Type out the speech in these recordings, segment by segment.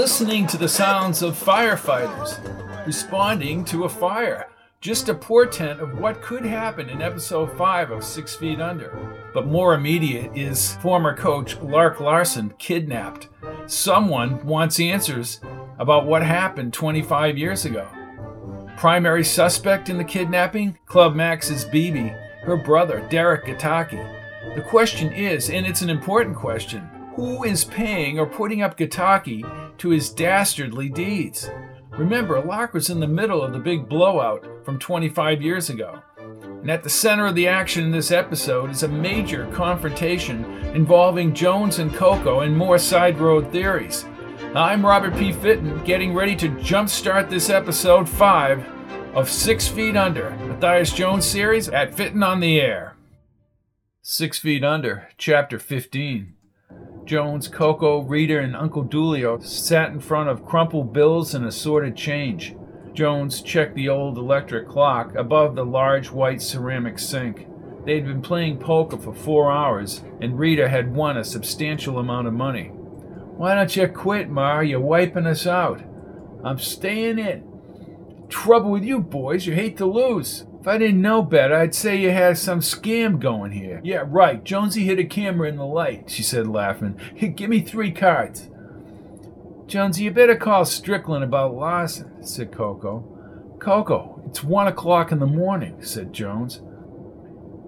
Listening to the sounds of firefighters responding to a fire. Just a portent of what could happen in episode 5 of Six Feet Under. But more immediate is former coach Lark Larson kidnapped. Someone wants answers about what happened 25 years ago. Primary suspect in the kidnapping? Club Max's Bibi, her brother Derek Gataki. The question is, and it's an important question, who is paying or putting up Gataki to his dastardly deeds? Remember, Locke was in the middle of the big blowout from 25 years ago. And at the center of the action in this episode is a major confrontation involving Jones and Coco and more side road theories. I'm Robert P. Fitton, getting ready to jumpstart this episode 5 of Six Feet Under, Matthias Jones series at Fitton on the Air. Six Feet Under, Chapter 15. Jones, Coco, Rita, and Uncle Dulio sat in front of crumpled bills and assorted change. Jones checked the old electric clock above the large white ceramic sink. They'd been playing poker for four hours, and Rita had won a substantial amount of money. Why don't you quit, Ma? You're wiping us out. I'm staying in. Trouble with you boys, you hate to lose. If I didn't know better, I'd say you had some scam going here. Yeah, right. Jonesy hit a camera in the light, she said, laughing. Give me three cards. Jonesy, you better call Strickland about Larson, said Coco. Coco, it's one o'clock in the morning, said Jones.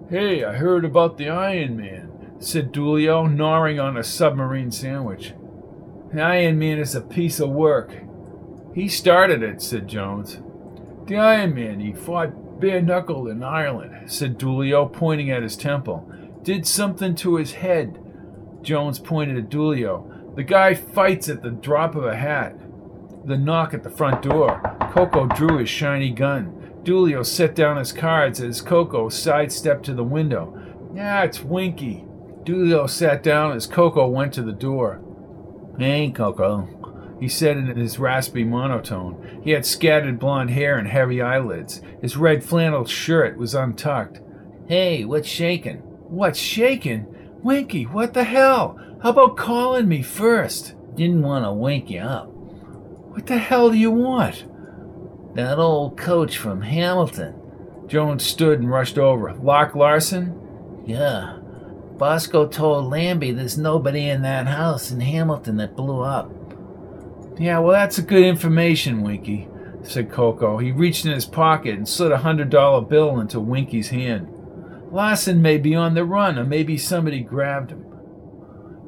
Hey, I heard about the Iron Man, said Dulio, gnawing on a submarine sandwich. The Iron Man is a piece of work. He started it, said Jones. The Iron Man, he fought bare knuckled in Ireland, said Dulio, pointing at his temple. Did something to his head. Jones pointed at Dulio. The guy fights at the drop of a hat. The knock at the front door. Coco drew his shiny gun. Dulio set down his cards as Coco sidestepped to the window. Yeah, it's Winky. Dulio sat down as Coco went to the door. Hey, Coco, he said in his raspy monotone. He had scattered blond hair and heavy eyelids. His red flannel shirt was untucked. Hey, what's shaking? What's shaking? Winky, what the hell? How about calling me first? Didn't want to wake you up. What the hell do you want? That old coach from Hamilton. Jones stood and rushed over. Lark Larson? Yeah. Bosco told Lambie there's nobody in that house in Hamilton that blew up. Yeah, well, that's good information, Winky, said Coco. He reached in his pocket and slid a hundred dollar bill into Winky's hand. Larson may be on the run, or maybe somebody grabbed him.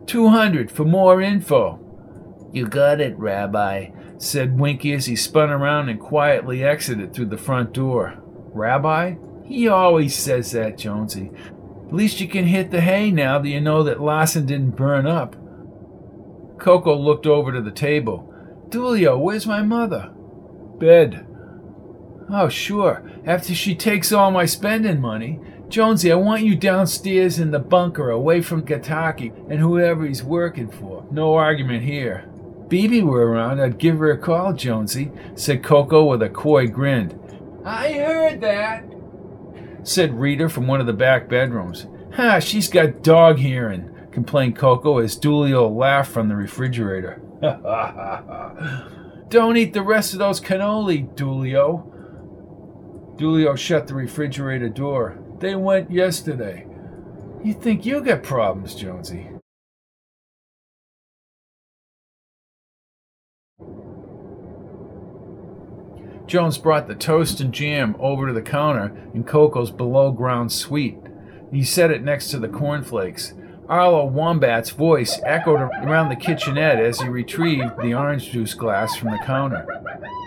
Two hundred for more info. You got it, Rabbi, said Winky as he spun around and quietly exited through the front door. Rabbi? He always says that, Jonesy. At least you can hit the hay now that you know that Larson didn't burn up. Coco looked over to the table. Dulio, where's my mother? Bed. Oh, sure. After she takes all my spending money. Jonesy, I want you downstairs in the bunker away from Gataki and whoever he's working for. No argument here. Bibi were around, I'd give her a call, Jonesy, said Coco with a coy grin. I heard that, said Rita from one of the back bedrooms. Ha, she's got dog hearing, complained Coco as Dulio laughed from the refrigerator. Don't eat the rest of those cannoli, Dulio. Dulio shut the refrigerator door. They went yesterday. You think you got problems, Jonesy? Jones brought the toast and jam over to the counter in Coco's below ground suite. He set it next to the cornflakes. Arlo Wombat's voice echoed around the kitchenette as he retrieved the orange juice glass from the counter.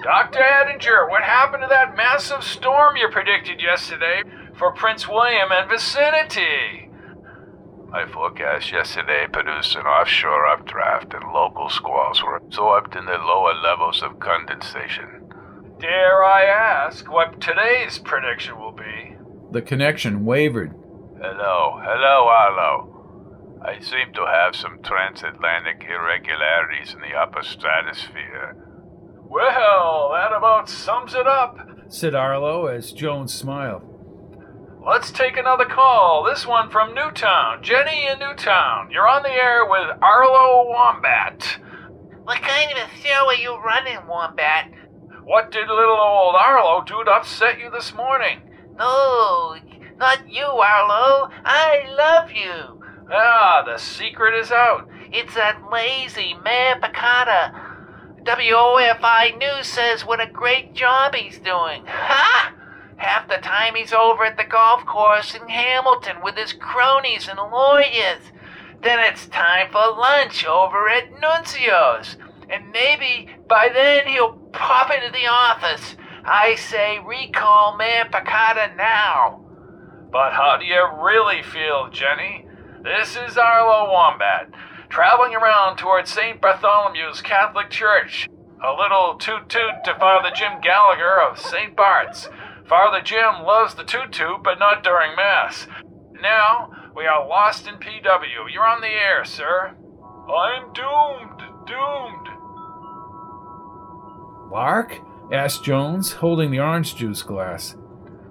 Dr. Edinger, what happened to that massive storm you predicted yesterday for Prince William and vicinity? My forecast yesterday produced an offshore updraft and local squalls were absorbed in the lower levels of condensation. Dare I ask what today's prediction will be? The connection wavered. Hello, hello, Arlo. I seem to have some transatlantic irregularities in the upper stratosphere. Well, that about sums it up, said Arlo as Jones smiled. Let's take another call. This one from Newtown. Jenny in Newtown. You're on the air with Arlo Wombat. What kind of a show are you running, Wombat? What did little old Arlo do to upset you this morning? No, not you, Arlo. I love you. Ah, the secret is out. It's that lazy Mayor Picata. WOFI News says what a great job he's doing. Ha! Half the time he's over at the golf course in Hamilton with his cronies and lawyers. Then it's time for lunch over at Nuncio's and maybe by then he'll pop into the office. I say recall Mayor Picata now. But how do you really feel, Jenny? This is Arlo Wombat, traveling around towards St. Bartholomew's Catholic Church. A little toot toot to Father Jim Gallagher of St. Bart's. Father Jim loves the toot toot, but not during Mass. Now, we are lost in PW. You're on the air, sir. I'm doomed, doomed. Lark? asked Jones, holding the orange juice glass.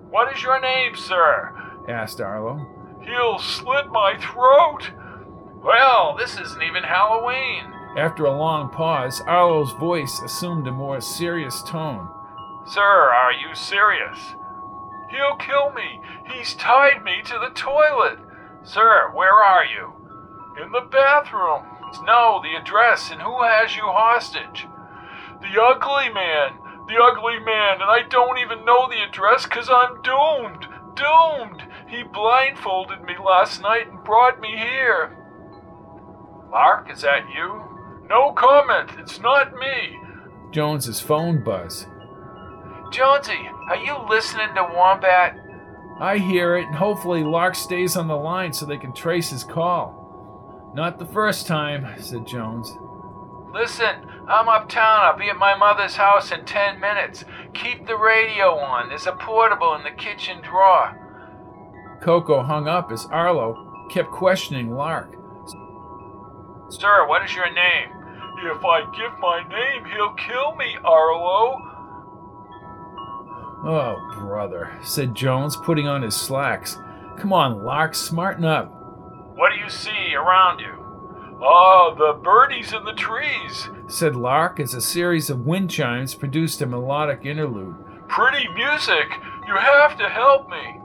What is your name, sir? asked Arlo. He'll slit my throat. Well, this isn't even Halloween. After a long pause, Arlo's voice assumed a more serious tone. Sir, are you serious? He'll kill me. He's tied me to the toilet. Sir, where are you? In the bathroom. No, the address and who has you hostage? The ugly man! The ugly man, and I don't even know the address because I'm doomed! Doomed! He blindfolded me last night and brought me here. Mark, is that you? No comment. It's not me. Jones's phone buzzed. Jonesy, are you listening to Wombat? I hear it, and hopefully Lark stays on the line so they can trace his call. Not the first time, said Jones. Listen, I'm uptown. I'll be at my mother's house in ten minutes. Keep the radio on. There's a portable in the kitchen drawer. Coco hung up as Arlo kept questioning Lark. Sir, what is your name? If I give my name, he'll kill me, Arlo. Oh, brother, said Jones, putting on his slacks. Come on, Lark, smarten up. What do you see around you? Ah, the birdies in the trees, said Lark as a series of wind chimes produced a melodic interlude. Pretty music! You have to help me!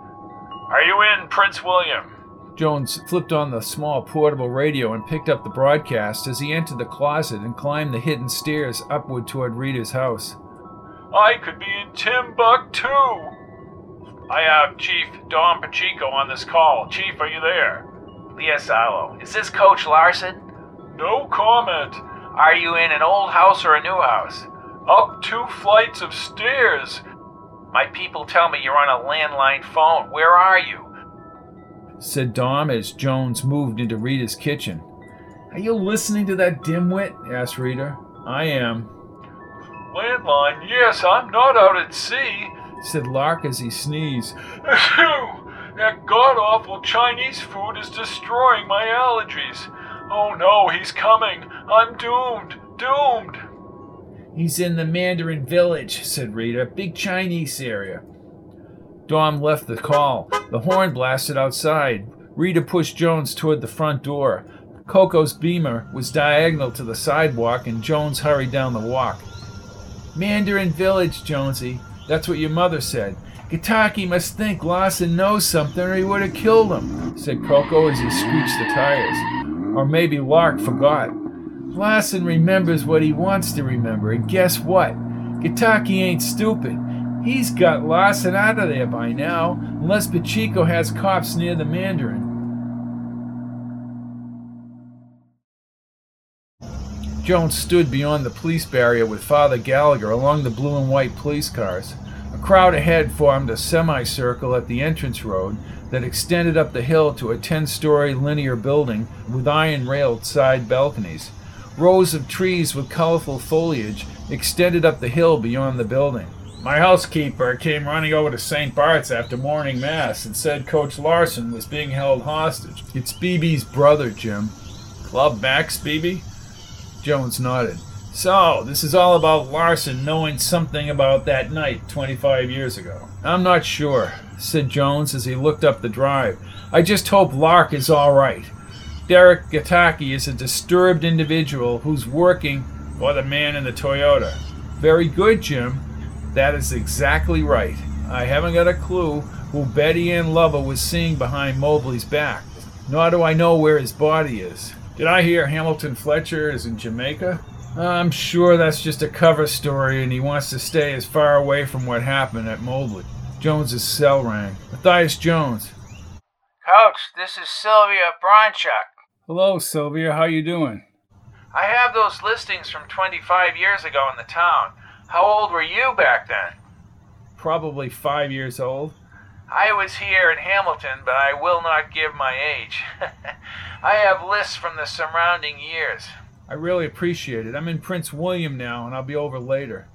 Are you in, Prince William? Jones flipped on the small portable radio and picked up the broadcast as he entered the closet and climbed the hidden stairs upward toward Rita's house. I could be in Timbuktu. I have Chief Don Pacheco on this call. Chief, are you there? Yes, Arlo. Is this Coach Larson? No comment. Are you in an old house or a new house? Up two flights of stairs. My people tell me you're on a landline phone. Where are you? said Dom as Jones moved into Rita's kitchen. Are you listening to that dimwit? asked Rita. I am. Landline? Yes, I'm not out at sea, said Lark as he sneezed. that god awful Chinese food is destroying my allergies. Oh no, he's coming. I'm doomed. Doomed. He's in the Mandarin village, said Rita. Big Chinese area. Dom left the call. The horn blasted outside. Rita pushed Jones toward the front door. Coco's beamer was diagonal to the sidewalk, and Jones hurried down the walk. Mandarin Village, Jonesy. That's what your mother said. Gitaki must think Lawson knows something or he would have killed him, said Coco as he screeched the tires. Or maybe Lark forgot. Lawson remembers what he wants to remember, and guess what? Gitaki ain't stupid. He's got Lawson out of there by now, unless Pacheco has cops near the Mandarin. Jones stood beyond the police barrier with Father Gallagher along the blue and white police cars. A crowd ahead formed a semicircle at the entrance road that extended up the hill to a 10 story linear building with iron railed side balconies. Rows of trees with colorful foliage extended up the hill beyond the building. My housekeeper came running over to St. Bart's after morning mass and said Coach Larson was being held hostage. It's BB's brother, Jim. Club Max, BB? Jones nodded. So, this is all about Larson knowing something about that night 25 years ago. I'm not sure, said Jones as he looked up the drive. I just hope Lark is all right. Derek Gitaki is a disturbed individual who's working for the man in the Toyota. Very good, Jim. That is exactly right. I haven't got a clue who Betty Ann Lovell was seeing behind Mobley's back, nor do I know where his body is. Did I hear Hamilton Fletcher is in Jamaica? I'm sure that's just a cover story and he wants to stay as far away from what happened at Mobley. Jones's cell rang. Matthias Jones. Coach, this is Sylvia Bronchuk. Hello, Sylvia. How you doing? I have those listings from 25 years ago in the town. How old were you back then? Probably five years old. I was here in Hamilton, but I will not give my age. I have lists from the surrounding years. I really appreciate it. I'm in Prince William now, and I'll be over later.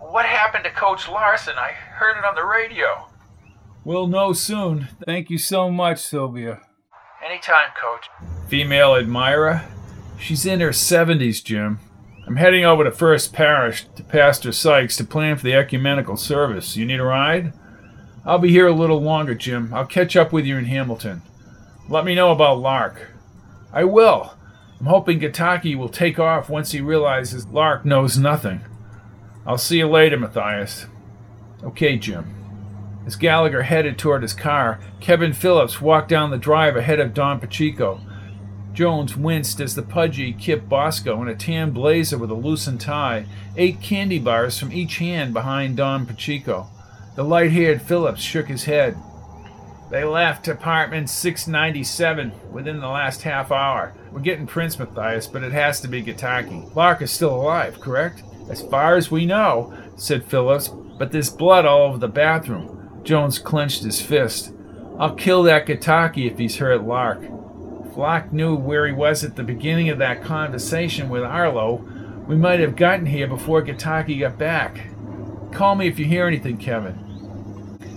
What happened to Coach Larson? I heard it on the radio. We'll know soon. Thank you so much, Sylvia. Anytime, Coach. Female admirer? She's in her 70s, Jim. I'm heading over to First Parish to Pastor Sykes to plan for the ecumenical service. You need a ride? I'll be here a little longer, Jim. I'll catch up with you in Hamilton. Let me know about Lark. I will. I'm hoping Gitaki will take off once he realizes Lark knows nothing. I'll see you later, Matthias. Okay, Jim. As Gallagher headed toward his car, Kevin Phillips walked down the drive ahead of Don Pacheco. Jones winced as the pudgy Kip Bosco, in a tan blazer with a loosened tie, ate candy bars from each hand behind Don Pacheco. The light haired Phillips shook his head. They left apartment 697 within the last half hour. We're getting Prince Matthias, but it has to be Gitaki. Lark is still alive, correct? As far as we know, said Phillips, but there's blood all over the bathroom. Jones clenched his fist. I'll kill that Gitaki if he's hurt Lark. Flock knew where he was at the beginning of that conversation with Arlo. We might have gotten here before Gitaki got back. Call me if you hear anything, Kevin.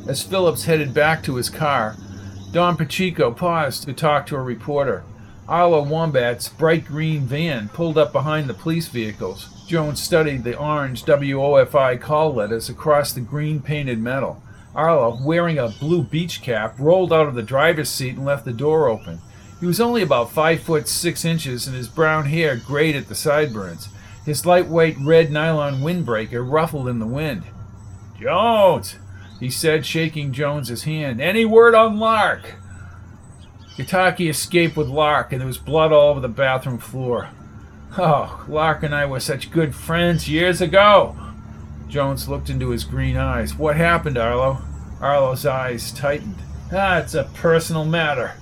As Phillips headed back to his car, Don Pacheco paused to talk to a reporter. Arlo Wombat's bright green van pulled up behind the police vehicles. Jones studied the orange WOFI call letters across the green painted metal. Arlo, wearing a blue beach cap, rolled out of the driver's seat and left the door open. He was only about five foot six inches, and his brown hair grayed at the sideburns. His lightweight red nylon windbreaker ruffled in the wind. Jones, he said, shaking Jones's hand. Any word on Lark? Yutaki escaped with Lark, and there was blood all over the bathroom floor. Oh, Lark and I were such good friends years ago. Jones looked into his green eyes. What happened, Arlo? Arlo's eyes tightened. Ah, a personal matter.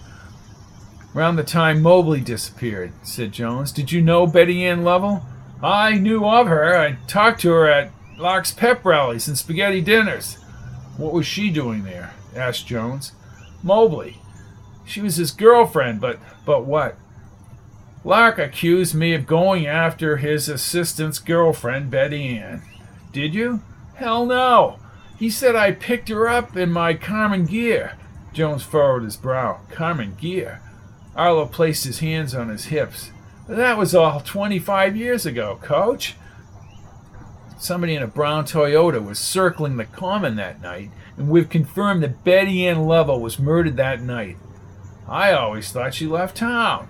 Around the time Mobley disappeared, said Jones. Did you know Betty Ann Lovell? I knew of her. I talked to her at Lark's pep rallies and spaghetti dinners. What was she doing there? asked Jones. Mobley. She was his girlfriend, but but what? Lark accused me of going after his assistant's girlfriend, Betty Ann. Did you? Hell no. He said I picked her up in my Karmann Ghia. Jones furrowed his brow. Karmann Ghia. Arlo placed his hands on his hips. That was all 25 years ago, coach. Somebody in a brown Toyota was circling the common that night, and we've confirmed that Betty Ann Lovell was murdered that night. I always thought she left town.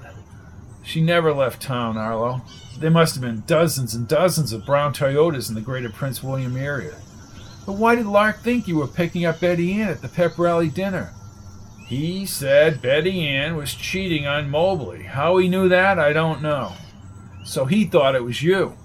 She never left town, Arlo. There must have been dozens and dozens of brown Toyotas in the greater Prince William area. But why did Lark think you were picking up Betty Ann at the pep rally dinner? He said Betty Ann was cheating on Mobley. How he knew that, I don't know. So he thought it was you.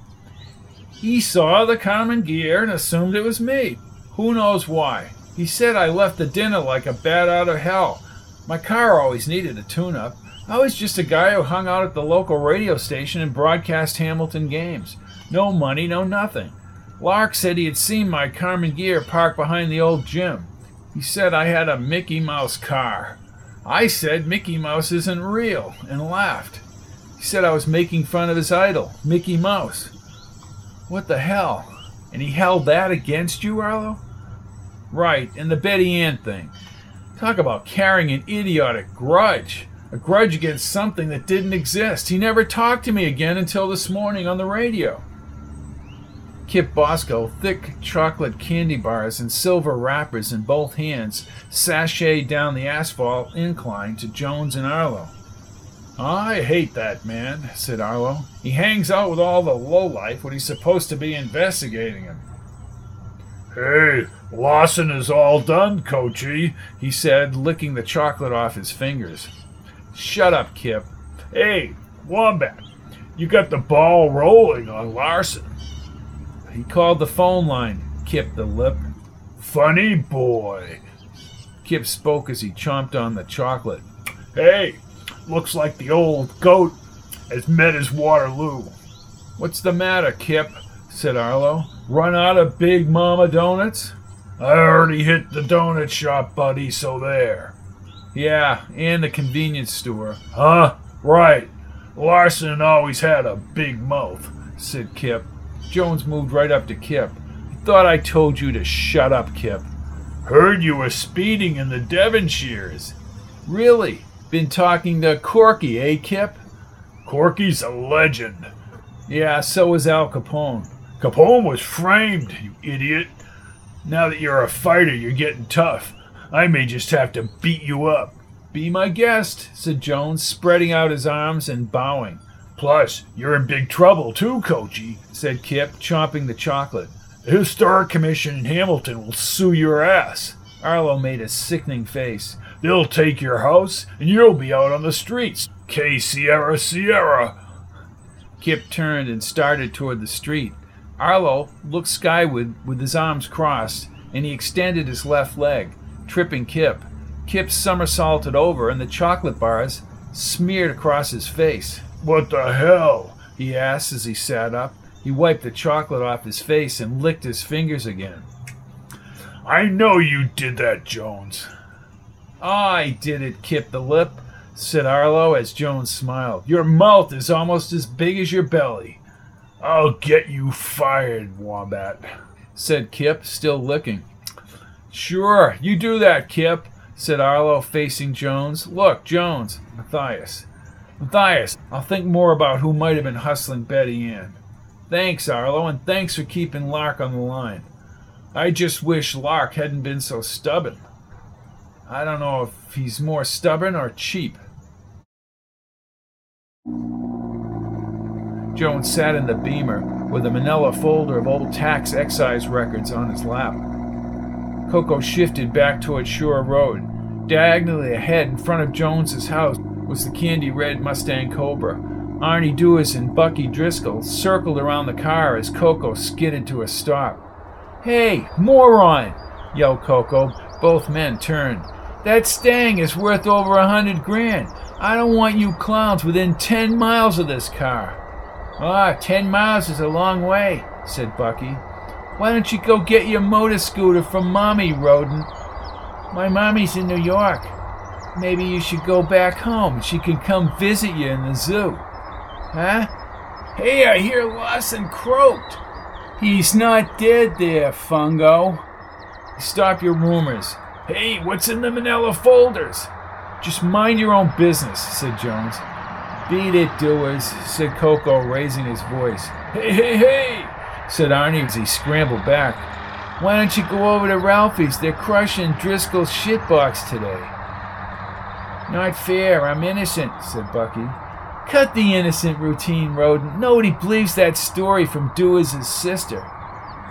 He saw the Karmann Ghia and assumed it was me. Who knows why? He said I left the dinner like a bat out of hell my car always needed a tune up. I was just a guy who hung out at the local radio station and broadcast Hamilton games. No money, no nothing. Lark said he had seen my Karmann Ghia parked behind the old gym. He said I had a Mickey Mouse car. I said Mickey Mouse isn't real and laughed. He said I was making fun of his idol, Mickey Mouse. What the hell? And he held that against you, Arlo? Right, and the Betty Ann thing. Talk about carrying an idiotic grudge. A grudge against something that didn't exist. He never talked to me again until this morning on the radio. Kip Bosco, thick chocolate candy bars and silver wrappers in both hands, sashayed down the asphalt incline to Jones and Arlo. I hate that man, said Arlo. He hangs out with all the lowlife when he's supposed to be investigating him. Hey, Lawson is all done, Coachy, he said, licking the chocolate off his fingers. Shut up, Kip. Hey, Wombat, you got the ball rolling on Larson. He called the phone line, Kip the lip. Funny boy. Kip spoke as he chomped on the chocolate. Hey, looks like the old goat has met his Waterloo. What's the matter, Kip? said Arlo. Run out of Big Mama donuts? I already hit the donut shop, buddy, so there. Yeah, and the convenience store. Huh? Right. Larson always had a big mouth, said Kip. Jones moved right up to Kip. Thought I told you to shut up, Kip. Heard you were speeding in the Devonshires. Really? Been talking to Corky, eh, Kip? Corky's a legend. Yeah, so is Al Capone. Capone was framed, you idiot. Now that you're a fighter, you're getting tough. I may just have to beat you up. Be my guest, said Jones, spreading out his arms and bowing. Plus, you're in big trouble too, Coachy, said Kip, chomping the chocolate. The Historic Commission in Hamilton will sue your ass. Arlo made a sickening face. They'll take your house, and you'll be out on the streets. K Sierra Sierra. Kip turned and started toward the street. Arlo looked skyward with his arms crossed, and he extended his left leg, tripping Kip. Kip somersaulted over, and the chocolate bars smeared across his face. What the hell? he asked as he sat up. He wiped the chocolate off his face and licked his fingers again. I know you did that, Jones. I did it, Kip the Lip, said Arlo as Jones smiled. Your mouth is almost as big as your belly. I'll get you fired, Wombat, said Kip, still licking. Sure, you do that, Kip, said Arlo, facing Jones. Look, Jones, Matthias. Matthias, I'll think more about who might have been hustling Betty Ann. Thanks, Arlo, and thanks for keeping Lark on the line. I just wish Lark hadn't been so stubborn. I don't know if he's more stubborn or cheap. Jones sat in the beamer with a manila folder of old tax excise records on his lap. Coco shifted back toward Shore Road, Diagonally ahead in front of Jones's house was the candy red Mustang Cobra. Arnie Duas and Bucky Driscoll circled around the car as Coco skidded to a stop. Hey, moron! yelled Coco. Both men turned. That Stang is worth over a hundred grand. I don't want you clowns within ten miles of this car. Ah, ten miles is a long way, said Bucky. Why don't you go get your motor scooter from Mommy, Rodent? My mommy's in New York. Maybe you should go back home. She can come visit you in the zoo. Huh? Hey, I hear Lawson croaked. He's not dead there, Fungo. Stop your rumors. Hey, what's in the manila folders? Just mind your own business, said Jones. Beat it, doers, said Coco, raising his voice. Hey, hey, hey, said Arnie as he scrambled back. Why don't you go over to Ralphie's? They're crushing Driscoll's shitbox today. Not fair, I'm innocent, said Bucky. Cut the innocent routine, Rodent. Nobody believes that story from Duas' sister.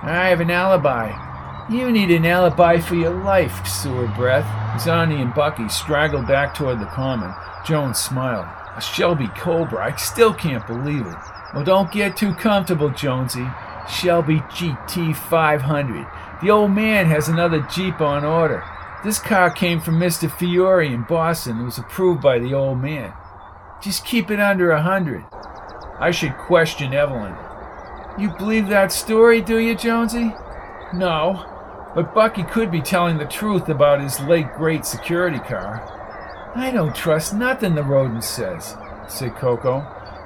I have an alibi. You need an alibi for your life, Sewer Breath. Arnie and Bucky straggled back toward the common, Jones smiled. A Shelby Cobra, I still can't believe it. Well, don't get too comfortable, Jonesy. Shelby GT 500. The old man has another Jeep on order. This car came from Mr. Fiore in Boston. It was approved by the old man. Just keep it under a hundred. I should question Evelyn. You believe that story, do you, Jonesy? No, but Bucky could be telling the truth about his late great security car. I don't trust nothing the rodent says, said Coco.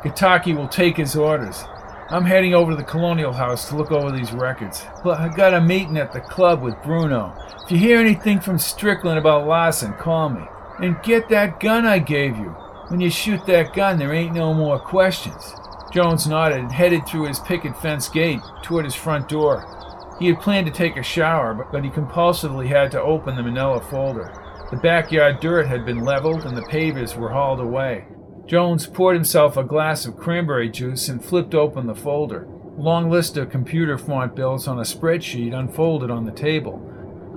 Gataki will take his orders. I'm heading over to the Colonial House to look over these records. But I got a meeting at the club with Bruno. If you hear anything from Strickland about Lawson, call me. And get that gun I gave you. When you shoot that gun, there ain't no more questions. Jones nodded and headed through his picket fence gate toward his front door. He had planned to take a shower, but he compulsively had to open the manila folder. The backyard dirt had been leveled and the pavers were hauled away. Jones poured himself a glass of cranberry juice and flipped open the folder. Long list of computer font bills on a spreadsheet unfolded on the table.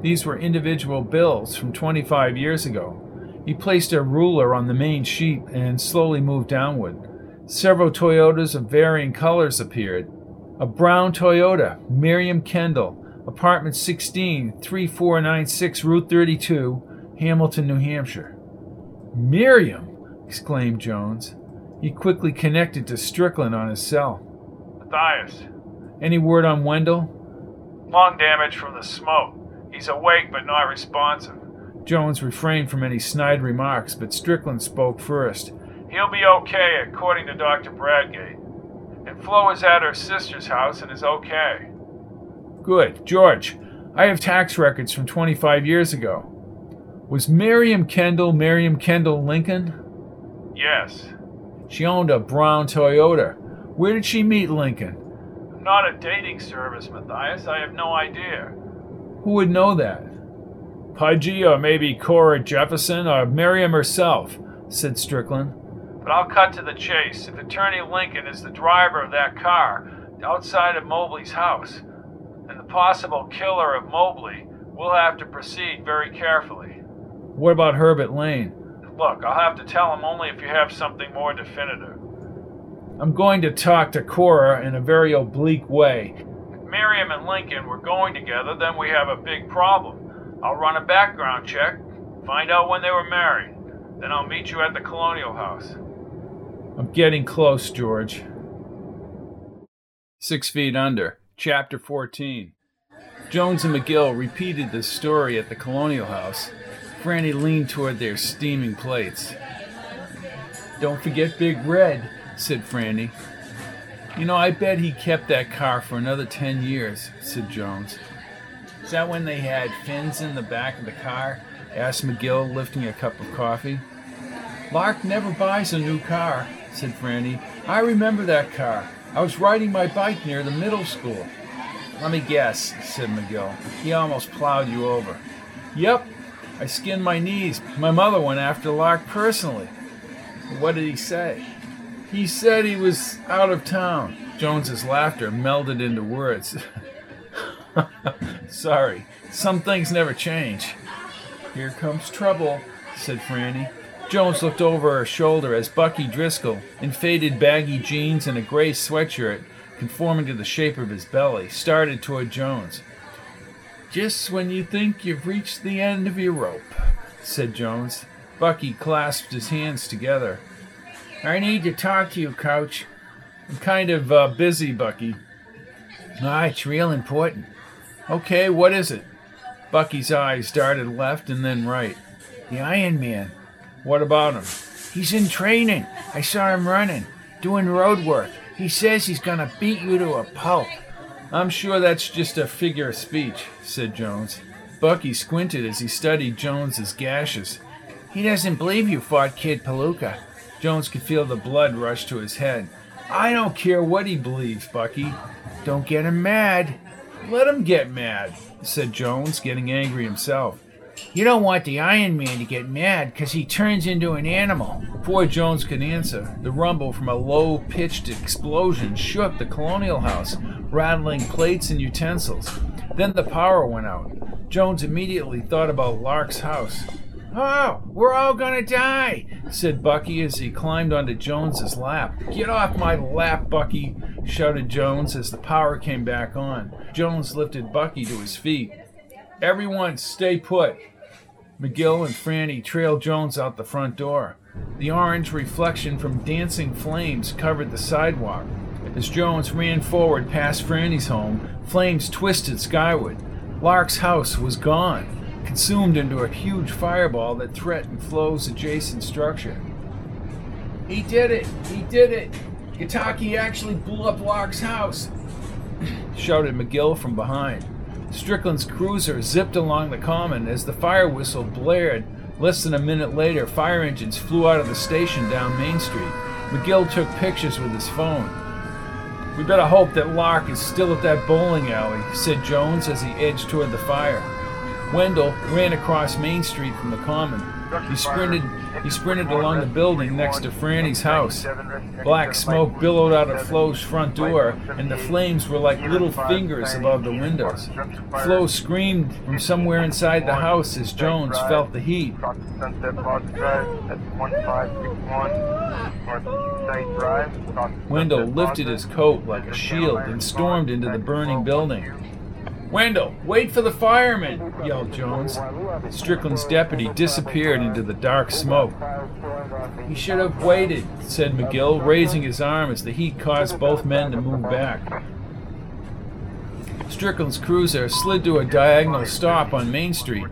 These were individual bills from 25 years ago. He placed a ruler on the main sheet and slowly moved downward. Several Toyotas of varying colors appeared, a brown Toyota, Miriam Kendall, apartment 16, 3496 Route 32, Hamilton, New Hampshire. Miriam! Exclaimed Jones. He quickly connected to Strickland on his cell. Matthias. Any word on Wendell? Lung damage from the smoke. He's awake but not responsive. Jones refrained from any snide remarks, but Strickland spoke first. He'll be okay, according to Dr. Bradgate. And Flo is at her sister's house and is okay. Good. George, I have tax records from 25 years ago. Was Miriam Kendall Miriam Kendall Lincoln? Yes. She owned a brown Toyota. Where did she meet Lincoln? Not a dating service, Matthias. I have no idea. Who would know that? Pudgy or maybe Cora Jefferson or Miriam herself, said Strickland. But I'll cut to the chase. If Attorney Lincoln is the driver of that car outside of Mobley's house, and the possible killer of Mobley, we'll have to proceed very carefully. What about Herbert Lane? Look, I'll have to tell him only if you have something more definitive. I'm going to talk to Cora in a very oblique way. If Miriam and Lincoln were going together, then we have a big problem. I'll run a background check, find out when they were married. Then I'll meet you at the Colonial House. I'm getting close, George. Six Feet Under, Chapter 14. Jones and McGill repeated this story at the Colonial House. Franny leaned toward their steaming plates. Don't forget Big Red, said Franny. You know, I bet he kept that car for another ten years, said Jones. Is that when they had fins in the back of the car? asked McGill, lifting a cup of coffee. Lark never buys a new car, said Franny. I remember that car. I was riding my bike near the middle school. Let me guess, said McGill. He almost plowed you over. Yep, I skinned my knees. My mother went after Lark personally. What did he say? He said he was out of town. Jones's laughter melded into words. Sorry, some things never change. Here comes trouble, said Franny. Jones looked over her shoulder as Bucky Driscoll, in faded baggy jeans and a gray sweatshirt conforming to the shape of his belly, started toward Jones. Just when you think you've reached the end of your rope, said Jones. Bucky clasped his hands together. I need to talk to you, Coach. I'm kind of uh, busy, Bucky. Ah, it's real important. Okay, what is it? Bucky's eyes darted left and then right. The Iron Man. What about him? He's in training. I saw him running, doing road work. He says he's gonna beat you to a pulp. I'm sure that's just a figure of speech, said Jones. Bucky squinted as he studied Jones's gashes. He doesn't believe you fought Kid Palooka. Jones could feel the blood rush to his head. I don't care what he believes, Bucky. Don't get him mad. Let him get mad, said Jones, getting angry himself. You don't want the Iron Man to get mad because he turns into an animal. Before Jones could answer, the rumble from a low pitched explosion shook the colonial house, rattling plates and utensils. Then the power went out. Jones immediately thought about Lark's house. Oh, we're all gonna die, said Bucky as he climbed onto Jones's lap. Get off my lap, Bucky, shouted Jones as the power came back on. Jones lifted Bucky to his feet. Everyone stay put. McGill and Franny trailed Jones out the front door. The orange reflection from dancing flames covered the sidewalk. As Jones ran forward past Franny's home, flames twisted skyward. Lark's house was gone, consumed into a huge fireball that threatened Flo's adjacent structure. He did it! He did it! Gataki actually blew up Lark's house! shouted McGill from behind. Strickland's cruiser zipped along the common as the fire whistle blared. Less than a minute later, fire engines flew out of the station down Main Street. McGill took pictures with his phone. We better hope that Lark is still at that bowling alley, said Jones as he edged toward the fire. Wendell ran across Main Street from the common. He sprinted he sprinted along the building next to Franny's house. Black smoke billowed out of Flo's front door, and the flames were like little fingers above the windows. Flo screamed from somewhere inside the house as Jones felt the heat. Wendell lifted his coat like a shield and stormed into the burning building. Wendell, wait for the fireman! yelled Jones. Strickland's deputy disappeared into the dark smoke. He should have waited, said McGill, raising his arm as the heat caused both men to move back. Strickland's cruiser slid to a diagonal stop on Main Street.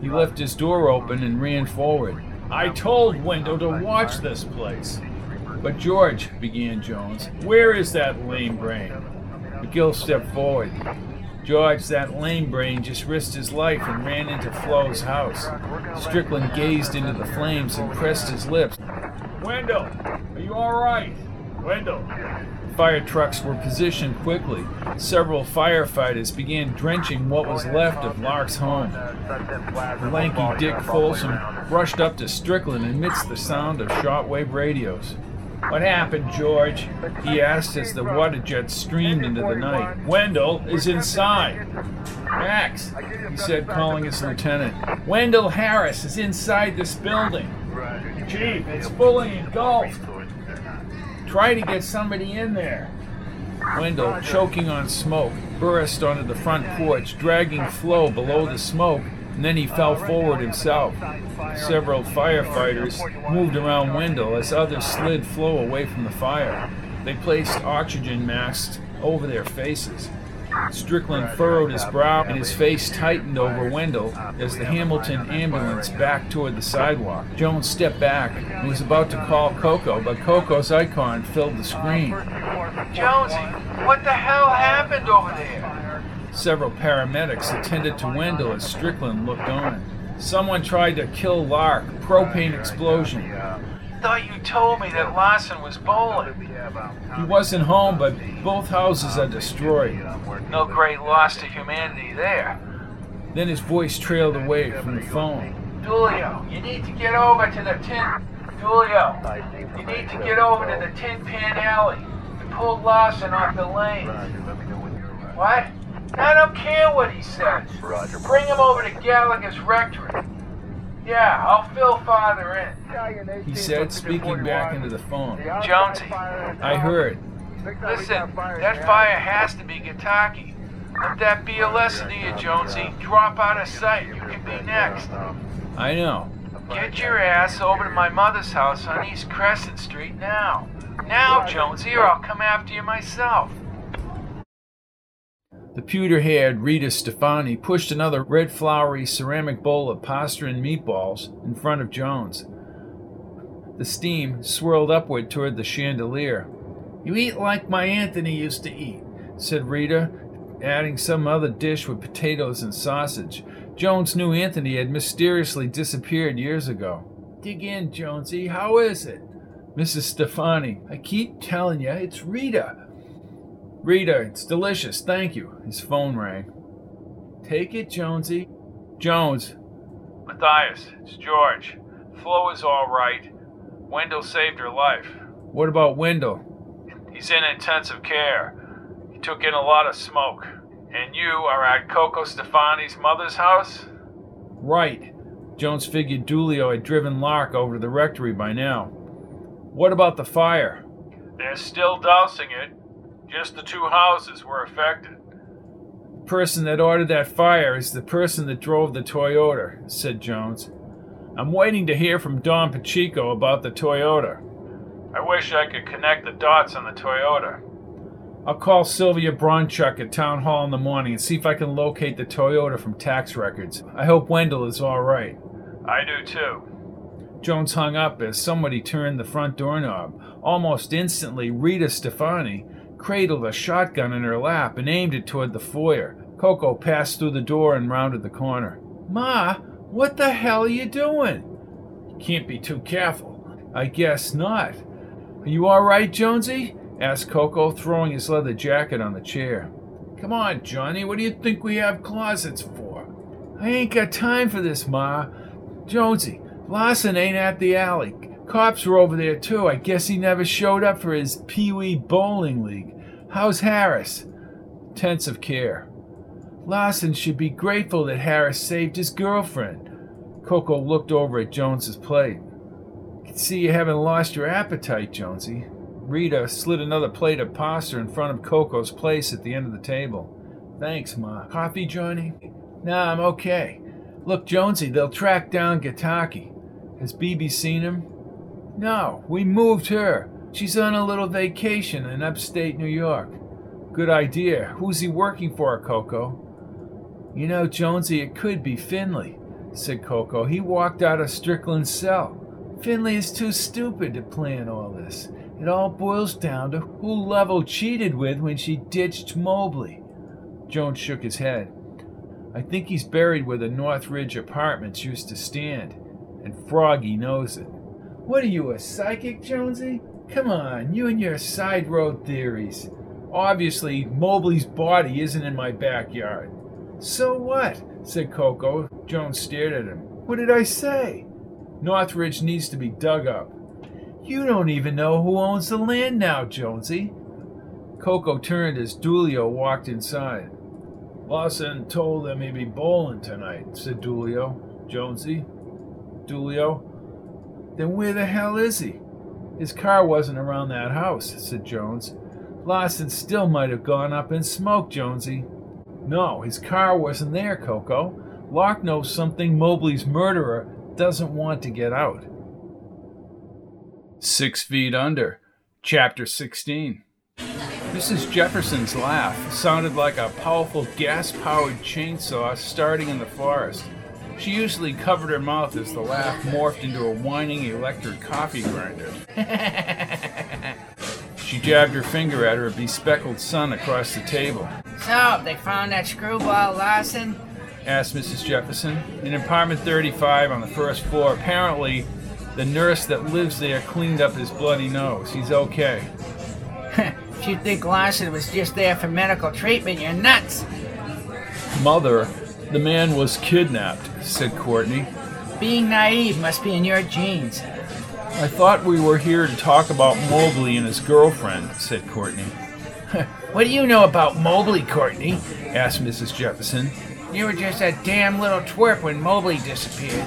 He left his door open and ran forward. I told Wendell to watch this place. But George, began Jones, where is that lame brain? McGill stepped forward. George, that lame brain, just risked his life and ran into Flo's house. Strickland gazed into the flames and pressed his lips. Wendell, are you all right? Wendell. Fire trucks were positioned quickly. Several firefighters began drenching what was left of Lark's home. Lanky Dick Folsom rushed up to Strickland amidst the sound of shortwave radios. What happened, George? He asked as the water jet streamed into the night. Wendell is inside. Max, he said, calling his lieutenant. Wendell Harris is inside this building. Chief, it's fully engulfed. Try to get somebody in there. Wendell, choking on smoke, burst onto the front porch, dragging Flo below the smoke and then he fell forward himself. Several firefighters moved around Wendell as others slid Flo away from the fire. They placed oxygen masks over their faces. Strickland furrowed his brow and his face tightened over Wendell as the Hamilton ambulance backed toward the sidewalk. Jones stepped back and was about to call Coco, but Coco's icon filled the screen. Jonesy, what the hell happened over there? Several paramedics attended to Wendell as Strickland looked on. Someone tried to kill Lark. Propane explosion. Thought you told me that Lawson was bowling. He wasn't home, but both houses are destroyed. No great loss to humanity there. Then his voice trailed away from the phone. Dulio, you need to get over to the tin. Dulio, you need to get over to the Tin Pan Alley and pull Lawson off the lane. What? I don't care what he says. Roger. Bring him over to Gallagher's rectory. Yeah, I'll fill father in. He said, speaking back into the phone. Jonesy, I heard. listen, that fire has to be Gataki. Let that be a lesson to you, Jonesy. Drop out of sight. You can be next. I know. Get your ass over to my mother's house on East Crescent Street now. Now, Jonesy, or I'll come after you myself. The pewter haired Rita Stefani pushed another red flowery ceramic bowl of pasta and meatballs in front of Jones. The steam swirled upward toward the chandelier. You eat like my Anthony used to eat, said Rita, adding some other dish with potatoes and sausage. Jones knew Anthony had mysteriously disappeared years ago. Dig in, Jonesy. How is it? Mrs. Stefani, I keep telling you, it's Rita. Rita, it's delicious, thank you. His phone rang. Take it, Jonesy. Jones. Matthias, it's George. Flo is all right. Wendell saved her life. What about Wendell? He's in intensive care. He took in a lot of smoke. And you are at Coco Stefani's mother's house? Right. Jones figured Dulio had driven Lark over to the rectory by now. What about the fire? They're still dousing it. Just the two houses were affected. The person that ordered that fire is the person that drove the Toyota, said Jones. I'm waiting to hear from Don Pacheco about the Toyota. I wish I could connect the dots on the Toyota. I'll call Sylvia Bronchuk at Town Hall in the morning and see if I can locate the Toyota from tax records. I hope Wendell is all right. I do too. Jones hung up as somebody turned the front doorknob. Almost instantly, Rita Stefani cradled a shotgun in her lap and aimed it toward the foyer. Coco passed through the door and rounded the corner. Ma, what the hell are you doing? Can't be too careful. I guess not. Are you all right, Jonesy? asked Coco, throwing his leather jacket on the chair. Come on, Johnny, what do you think we have closets for? I ain't got time for this, Ma. Jonesy, Lawson ain't at the alley. Cops were over there too. I guess he never showed up for his Pee Wee Bowling League. How's Harris? Tense of care. Lawson should be grateful that Harris saved his girlfriend. Coco looked over at Jones's plate. Can see you haven't lost your appetite, Jonesy. Rita slid another plate of pasta in front of Coco's place at the end of the table. Thanks, Ma. Coffee, Johnny? Nah, I'm okay. Look, Jonesy, they'll track down Gataki. Has Bibi seen him? No, we moved her. She's on a little vacation in upstate New York. Good idea. Who's he working for, Coco? You know, Jonesy, it could be Finley, said Coco. He walked out of Strickland's cell. Finley is too stupid to plan all this. It all boils down to who Lovell cheated with when she ditched Mobley. Jones shook his head. I think he's buried where the Northridge apartments used to stand, and Froggy knows it. What are you, a psychic, Jonesy? Come on, you and your side road theories. Obviously, Mobley's body isn't in my backyard. So what? said Coco. Jones stared at him. What did I say? Northridge needs to be dug up. You don't even know who owns the land now, Jonesy. Coco turned as Dulio walked inside. Lawson told them he'd be bowling tonight, said Dulio. Jonesy? Dulio? Then where the hell is he? His car wasn't around that house, said Jones. Lawson still might have gone up in smoke, Jonesy. No, his car wasn't there, Coco. Locke knows something Mobley's murderer doesn't want to get out. Six Feet Under, Chapter 16. Mrs. Jefferson's laugh sounded like a powerful gas powered chainsaw starting in the forest. She usually covered her mouth as the laugh morphed into a whining electric coffee grinder. she jabbed her finger at her bespeckled son across the table. So, they found that screwball Lawson? asked Mrs. Jefferson. In apartment 35 on the first floor, apparently the nurse that lives there cleaned up his bloody nose. He's okay. if you think Lawson was just there for medical treatment, you're nuts. Mother, the man was kidnapped, said Courtney. Being naive must be in your genes. I thought we were here to talk about Mobley and his girlfriend, said Courtney. what do you know about Mobley, Courtney? asked Mrs. Jefferson. You were just a damn little twerp when Mobley disappeared.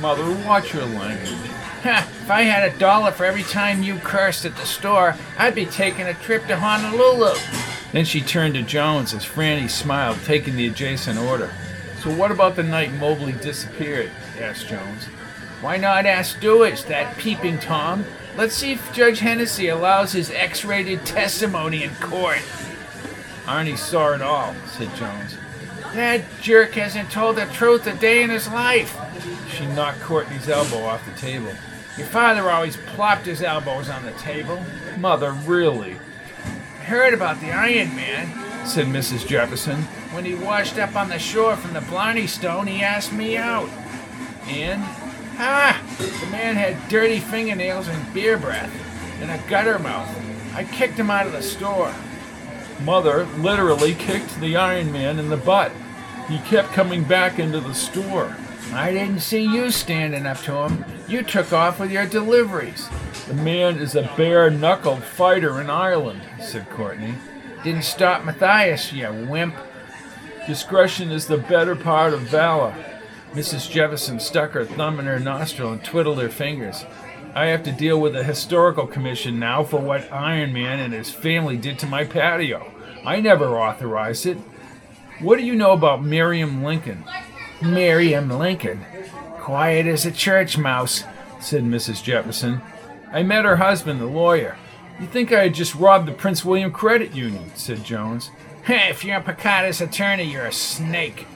Mother, watch your language. Ha, if I had a dollar for every time you cursed at the store, I'd be taking a trip to Honolulu. Then she turned to Jones as Franny smiled, taking the adjacent order. So what about the night Mobley disappeared? asked Jones. Why not ask Dewis, that peeping Tom? Let's see if Judge Hennessy allows his X-rated testimony in court. Arnie saw it all, said Jones. That jerk hasn't told the truth a day in his life. She knocked Courtney's elbow off the table. Your father always plopped his elbows on the table. Mother, really? I Heard about the Iron Man, said Mrs. Jefferson. When he washed up on the shore from the Blarney Stone, he asked me out. And? Ah, the man had dirty fingernails and beer breath, and a gutter mouth. I kicked him out of the store. Mother literally kicked the Iron Man in the butt. He kept coming back into the store. I didn't see you standing up to him. You took off with your deliveries. The man is a bare knuckled fighter in Ireland, said Courtney. Didn't stop Matthias, you wimp. Discretion is the better part of valor. Mrs. Jefferson stuck her thumb in her nostril and twiddled her fingers. I have to deal with the historical commission now for what Iron Man and his family did to my patio. I never authorized it. What do you know about Miriam Lincoln? Miriam Lincoln. Quiet as a church mouse, said Mrs. Jefferson. I met her husband, the lawyer. You think I had just robbed the Prince William Credit Union, said Jones. If you're a Picada's attorney, you're a snake.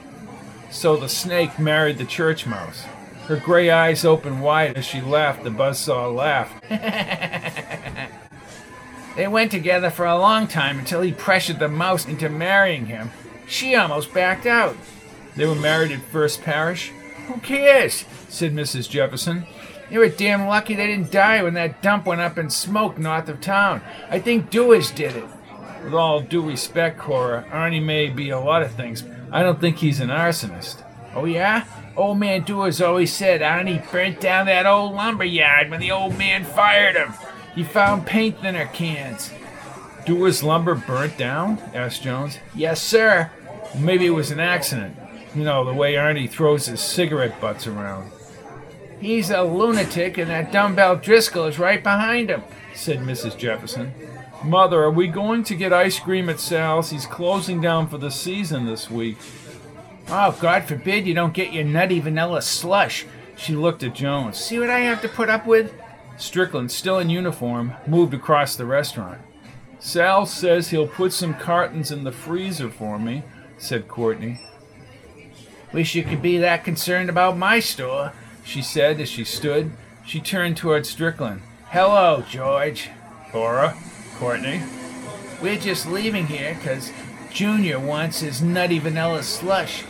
So the snake married the church mouse. Her gray eyes opened wide as she laughed the buzzsaw laughed. they went together for a long time until he pressured the mouse into marrying him. She almost backed out. They were married at First Parish? Who cares? said Mrs. Jefferson. They were damn lucky they didn't die when that dump went up in smoke north of town. I think Dewis did it. With all due respect, Cora, Arnie may be a lot of things. I don't think he's an arsonist. Oh, yeah? Old man Dewar's always said Arnie burnt down that old lumber yard when the old man fired him. He found paint thinner cans. Dewar's lumber burnt down? asked Jones. Yes, sir. Maybe it was an accident. You know, the way Arnie throws his cigarette butts around. He's a lunatic, and that dumbbell Driscoll is right behind him, said Mrs. Jefferson. Mother, are we going to get ice cream at Sal's? He's closing down for the season this week. Oh, God forbid you don't get your nutty vanilla slush. She looked at Jones. See what I have to put up with? Strickland, still in uniform, moved across the restaurant. Sal says he'll put some cartons in the freezer for me, said Courtney. Wish you could be that concerned about my store, she said as she stood. She turned toward Strickland. Hello, George. Cora. Courtney. We're just leaving here because Junior wants his nutty vanilla slush.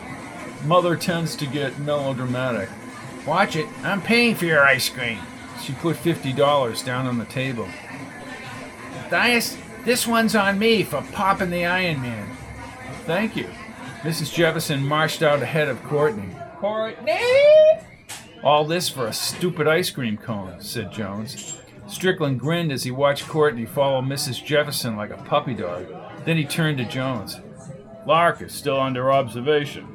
Mother tends to get melodramatic. Watch it. I'm paying for your ice cream. She put $50 down on the table. Matthias, this one's on me for popping the Iron Man. Thank you. Mrs. Jefferson marched out ahead of Courtney. Courtney! All this for a stupid ice cream cone, said Jones. Strickland grinned as he watched Courtney follow Mrs. Jefferson like a puppy dog. Then he turned to Jones. Lark is still under observation.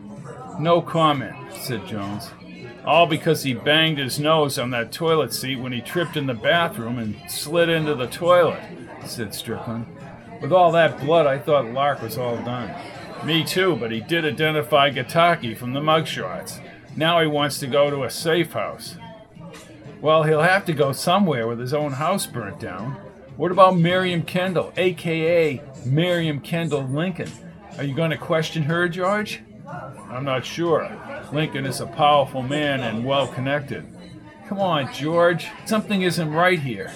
No comment, said Jones. All because he banged his nose on that toilet seat when he tripped in the bathroom and slid into the toilet, said Strickland. With all that blood, I thought Lark was all done. Me too, but he did identify Gataki from the mugshots. Now he wants to go to a safe house. Well, he'll have to go somewhere with his own house burnt down. What about Miriam Kendall, aka Miriam Kendall Lincoln? Are you going to question her, George? I'm not sure. Lincoln is a powerful man and well connected. Come on, George. Something isn't right here.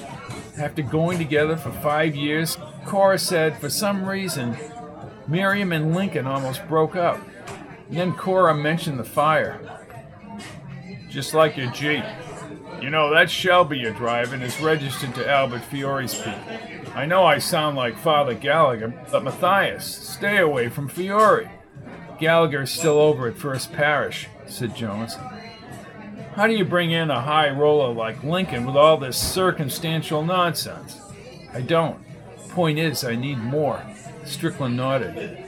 After going together for five years, Cora said for some reason Miriam and Lincoln almost broke up. And then Cora mentioned the fire. Just like your Jeep. You know, that Shelby you're driving is registered to Albert Fiore's people. I know I sound like Father Gallagher, but Matthias, stay away from Fiore. Gallagher's still over at First Parish, said Jones. How do you bring in a high roller like Lincoln with all this circumstantial nonsense? I don't. Point is, I need more. Strickland nodded.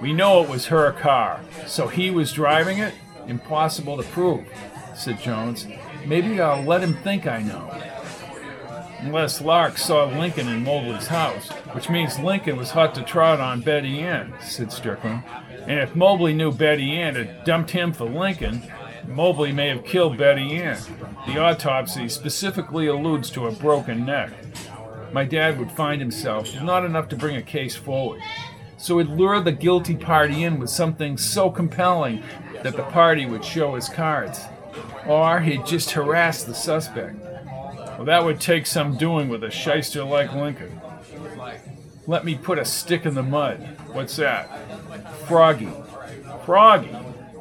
We know it was her car. So he was driving it? Impossible to prove. said Jones. Maybe I'll let him think I know. Unless Lark saw Lincoln in Mobley's house, which means Lincoln was hot to trot on Betty Ann, said Strickland. And if Mobley knew Betty Ann had dumped him for Lincoln, Mobley may have killed Betty Ann. The autopsy specifically alludes to a broken neck. My dad would find himself not enough to bring a case forward. So he'd lure the guilty party in with something so compelling that the party would show his cards. Or he'd just harass the suspect. Well, that would take some doing with a shyster like Lincoln. Let me put a stick in the mud. What's that? Froggy. Froggy.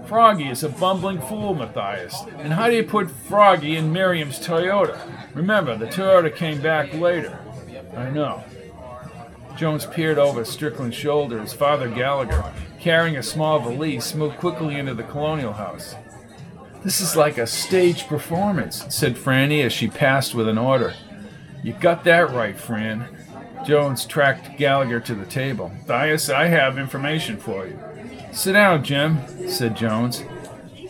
Froggy is a bumbling fool, Matthias. And how do you put Froggy in Miriam's Toyota? Remember, the Toyota came back later. I know. Jones peered over Strickland's shoulder as Father Gallagher, carrying a small valise, moved quickly into the colonial house. This is like a stage performance, said Franny as she passed with an order. You got that right, Fran. Jones tracked Gallagher to the table. Thias, I have information for you. Sit down, Jim, said Jones.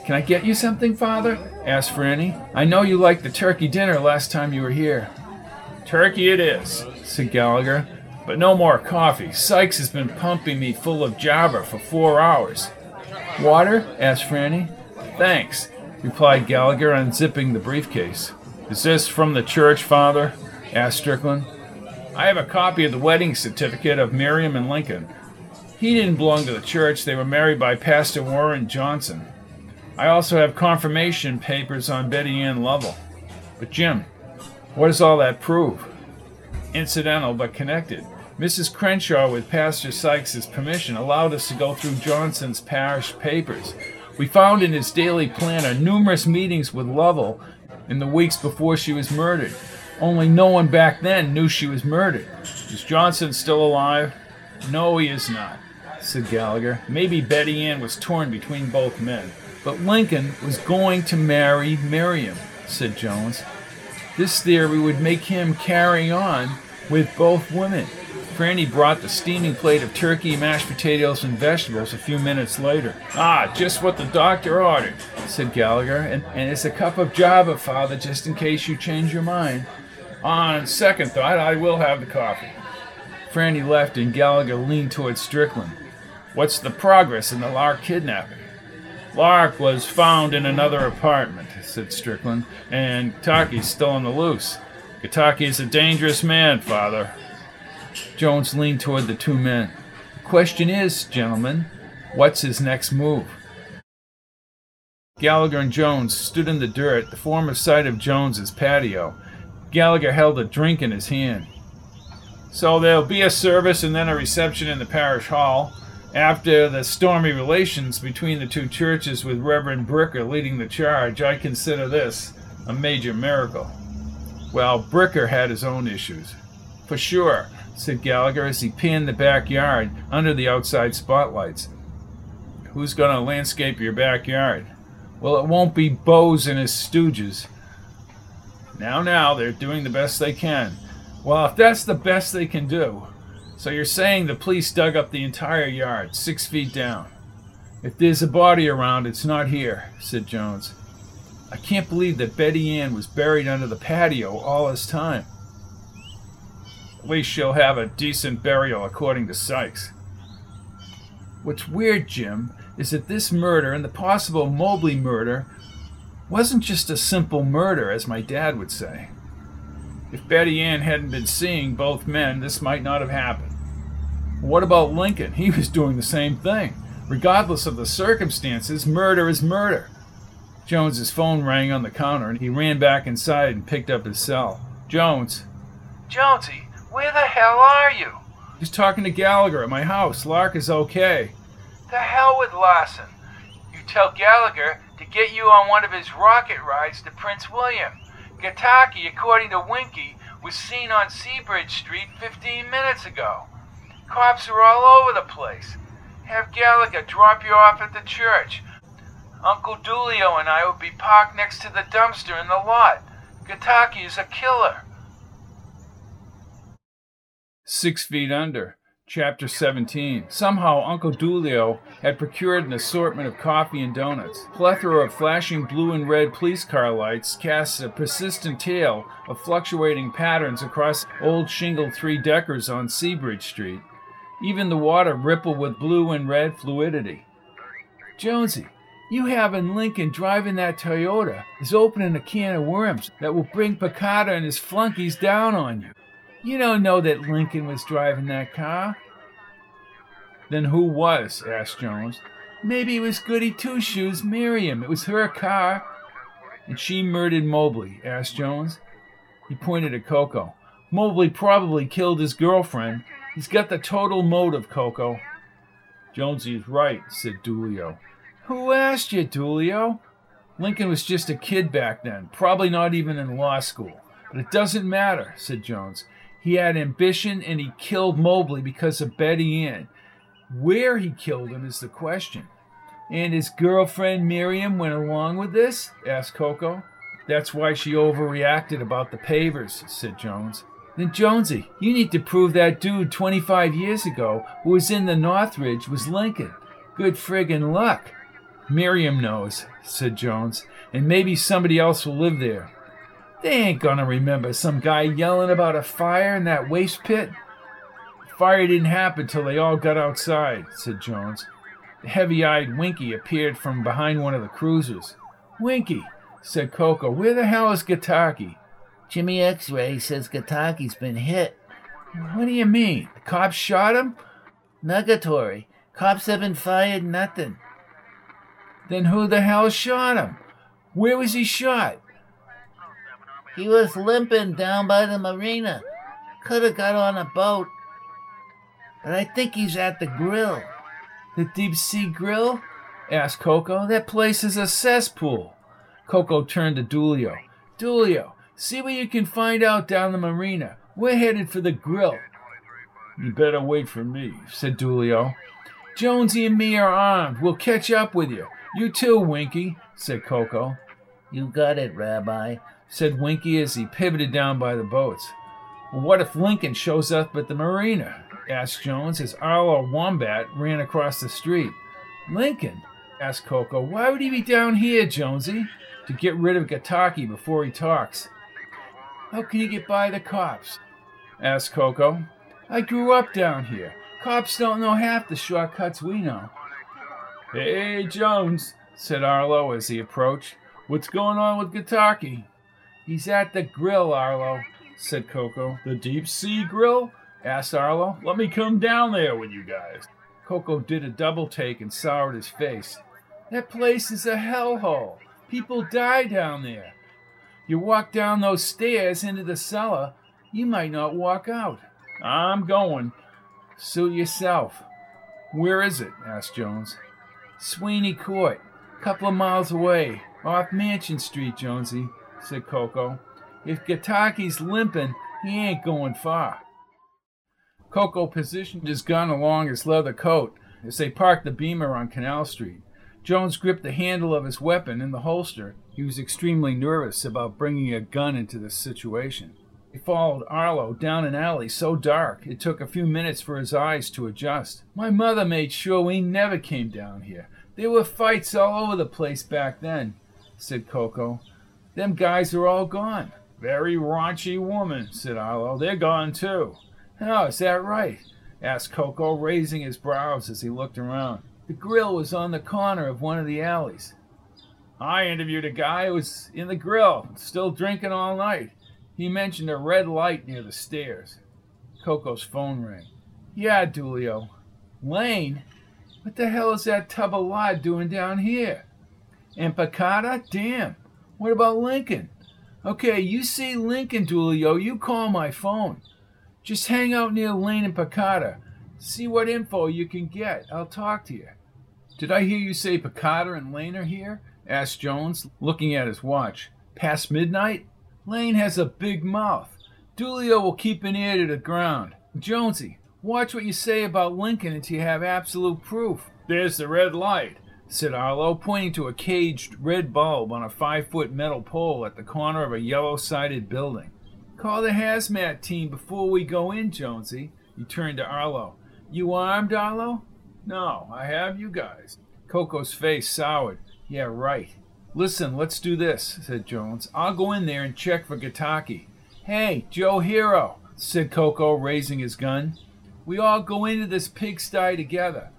Can I get you something, Father? asked Franny. I know you liked the turkey dinner last time you were here. Turkey it is, said Gallagher, but no more coffee. Sykes has been pumping me full of java for four hours. Water? asked Franny. Thanks, replied Gallagher, unzipping the briefcase. Is this from the church, Father? asked Strickland. I have a copy of the wedding certificate of Miriam and Lincoln. He didn't belong to the church, they were married by Pastor Warren Johnson. I also have confirmation papers on Betty Ann Lovell. But, Jim, what does all that prove? Incidental but connected. Mrs. Crenshaw, with Pastor Sykes's permission, allowed us to go through Johnson's parish papers. We found in his daily planner numerous meetings with Lovell in the weeks before she was murdered. Only no one back then knew she was murdered. Is Johnson still alive? No, he is not, said Gallagher. Maybe Betty Ann was torn between both men. But Lincoln was going to marry Miriam, said Jones. This theory would make him carry on with both women. Franny brought the steaming plate of turkey, mashed potatoes, and vegetables a few minutes later. Ah, just what the doctor ordered, said Gallagher, and, and it's a cup of java, Father, just in case you change your mind. On second thought, I will have the coffee. Franny left, and Gallagher leaned toward Strickland. What's the progress in the Lark kidnapping? Lark was found in another apartment, said Strickland, and Gataki's still on the loose. Gataki's a dangerous man, Father. Jones leaned toward the two men. Question is, gentlemen, what's his next move? Gallagher and Jones stood in the dirt, the former site of Jones's patio. Gallagher held a drink in his hand. So there'll be a service and then a reception in the parish hall. After the stormy relations between the two churches with Reverend Bricker leading the charge, I consider this a major miracle. Well, Bricker had his own issues. For sure, said Gallagher as he panned the backyard under the outside spotlights. Who's going to landscape your backyard? Well, it won't be Bose and his stooges. Now, now, they're doing the best they can. Well, if that's the best they can do, so you're saying the police dug up the entire yard, six feet down. If there's a body around, it's not here, said Jones. I can't believe that Betty Ann was buried under the patio all this time. Least she'll have a decent burial, according to Sykes. What's weird, Jim, is that this murder and the possible Mobley murder wasn't just a simple murder, as my dad would say. If Betty Ann hadn't been seeing both men, this might not have happened. What about Lincoln? He was doing the same thing. Regardless of the circumstances, murder is murder. Jones's phone rang on the counter, and he ran back inside and picked up his cell. Jones. Jonesy, where the hell are you? Just talking to Gallagher at my house. Lark is okay. The hell with Larson. You tell Gallagher to get you on one of his rocket rides to Prince William. Gataki, according to Winky, was seen on Seabridge Street 15 minutes ago. Cops are all over the place. Have Gallagher drop you off at the church. Uncle Dulio and I will be parked next to the dumpster in the lot. Gataki is a killer. Six feet under. Chapter 17. Somehow Uncle Dulio had procured an assortment of coffee and donuts. Plethora of flashing blue and red police car lights cast a persistent tail of fluctuating patterns across old shingled three-deckers on Seabridge Street. Even the water rippled with blue and red fluidity. Jonesy, you having Lincoln driving that Toyota is opening a can of worms that will bring Picada and his flunkies down on you. You don't know that Lincoln was driving that car. Then who was? asked Jones. Maybe it was Goody Two Shoes, Miriam. It was her car. And she murdered Mobley, asked Jones. He pointed at Coco. Mobley probably killed his girlfriend. He's got the total motive, Coco. Jonesy is right, said Dulio. Who asked you, Dulio? Lincoln was just a kid back then, probably not even in law school. But it doesn't matter, said Jones. He had ambition and he killed Mobley because of Betty Ann. Where he killed him is the question. And his girlfriend Miriam went along with this? asked Coco. That's why she overreacted about the pavers, said Jones. Then Jonesy, you need to prove that dude 25 years ago who was in the Northridge was Lincoln. Good friggin' luck. Miriam knows, said Jones, and maybe somebody else will live there. They ain't gonna remember some guy yelling about a fire in that waste pit. Fire didn't happen till they all got outside, said Jones. The heavy eyed Winky appeared from behind one of the cruisers. Winky, said Coco, where the hell is Gataki? Jimmy X ray says Gataki's been hit. What do you mean? The cops shot him? Negatory. Cops haven't fired nothing. Then who the hell shot him? Where was he shot? He was limping down by the marina. Could have got on a boat. But I think he's at the grill. The deep sea grill? asked Coco. That place is a cesspool. Coco turned to Dulio. Dulio, see what you can find out down the marina. We're headed for the grill. You better wait for me, said Dulio. Jonesy and me are armed. We'll catch up with you. You too, Winky, said Coco. You got it, Rabbi said Winky as he pivoted down by the boats. What if Lincoln shows up at the marina? asked Jones as Arlo Wombat ran across the street. Lincoln? asked Coco. Why would he be down here, Jonesy? To get rid of Gataki before he talks. How can he get by the cops? asked Coco. I grew up down here. Cops don't know half the shortcuts we know. Hey, Jones, said Arlo as he approached. What's going on with Gataki? He's at the grill, Arlo, said Coco. The deep sea grill? asked Arlo. Let me come down there with you guys. Coco did a double take and soured his face. That place is a hellhole. People die down there. You walk down those stairs into the cellar, you might not walk out. I'm going. Suit yourself. Where is it? asked Jones. Sweeney Court, couple of miles away, off Mansion Street, Jonesy said Coco. If Gataki's limping, he ain't going far. Coco positioned his gun along his leather coat as they parked the Beamer on Canal Street. Jones gripped the handle of his weapon in the holster. He was extremely nervous about bringing a gun into this situation. He followed Arlo down an alley so dark it took a few minutes for his eyes to adjust. My mother made sure we never came down here. There were fights all over the place back then, said Coco. Them guys are all gone. Very raunchy woman, said Arlo. They're gone too. Oh, is that right? asked Coco, raising his brows as he looked around. The grill was on the corner of one of the alleys. I interviewed a guy who was in the grill, still drinking all night. He mentioned a red light near the stairs. Coco's phone rang. Yeah, Dulio. Lane? What the hell is that tub of lard doing down here? And? Damn. What about Lincoln? Okay, you see Lincoln, Dulio, you call my phone. Just hang out near Lane and Picada. See what info you can get. I'll talk to you. Did I hear you say Picada and Lane are here? asked Jones, looking at his watch. Past midnight? Lane has a big mouth. Dulio will keep an ear to the ground. Jonesy, watch what you say about Lincoln until you have absolute proof. There's the red light said Arlo, pointing to a caged red bulb on a five foot metal pole at the corner of a yellow sided building. Call the hazmat team before we go in, Jonesy. He turned to Arlo. You armed, Arlo? No, I have you guys. Coco's face soured. Yeah, right. Listen, let's do this, said Jones. I'll go in there and check for Gataki. Hey, Joe Hero, said Coco, raising his gun. We all go into this pigsty together.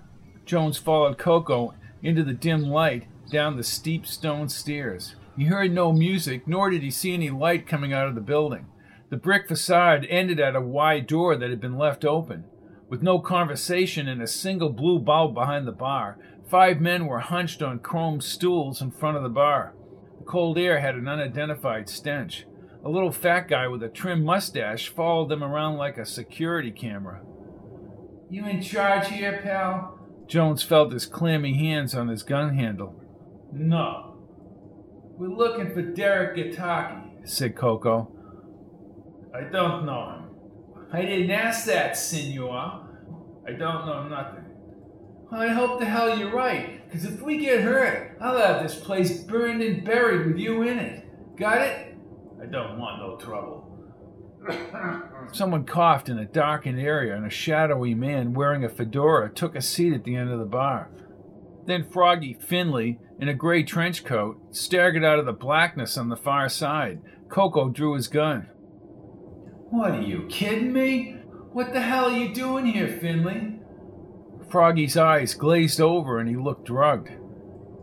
Jones followed Coco into the dim light down the steep stone stairs. He heard no music, nor did he see any light coming out of the building. The brick facade ended at a wide door that had been left open. With no conversation and a single blue bulb behind the bar, five men were hunched on chrome stools in front of the bar. The cold air had an unidentified stench. A little fat guy with a trim mustache followed them around like a security camera. You in charge here, pal? Jones felt his clammy hands on his gun handle. No. We're looking for Derek Gataki, said Coco. I don't know him. I didn't ask that, senor. I don't know nothing. I hope the hell you're right, because if we get hurt, I'll have this place burned and buried with you in it. Got it? I don't want no trouble. Someone coughed in a darkened area, and a shadowy man wearing a fedora took a seat at the end of the bar. Then Froggy Finley, in a gray trench coat, staggered out of the blackness on the far side. Coco drew his gun. What are you kidding me? What the hell are you doing here, Finley? Froggy's eyes glazed over and he looked drugged.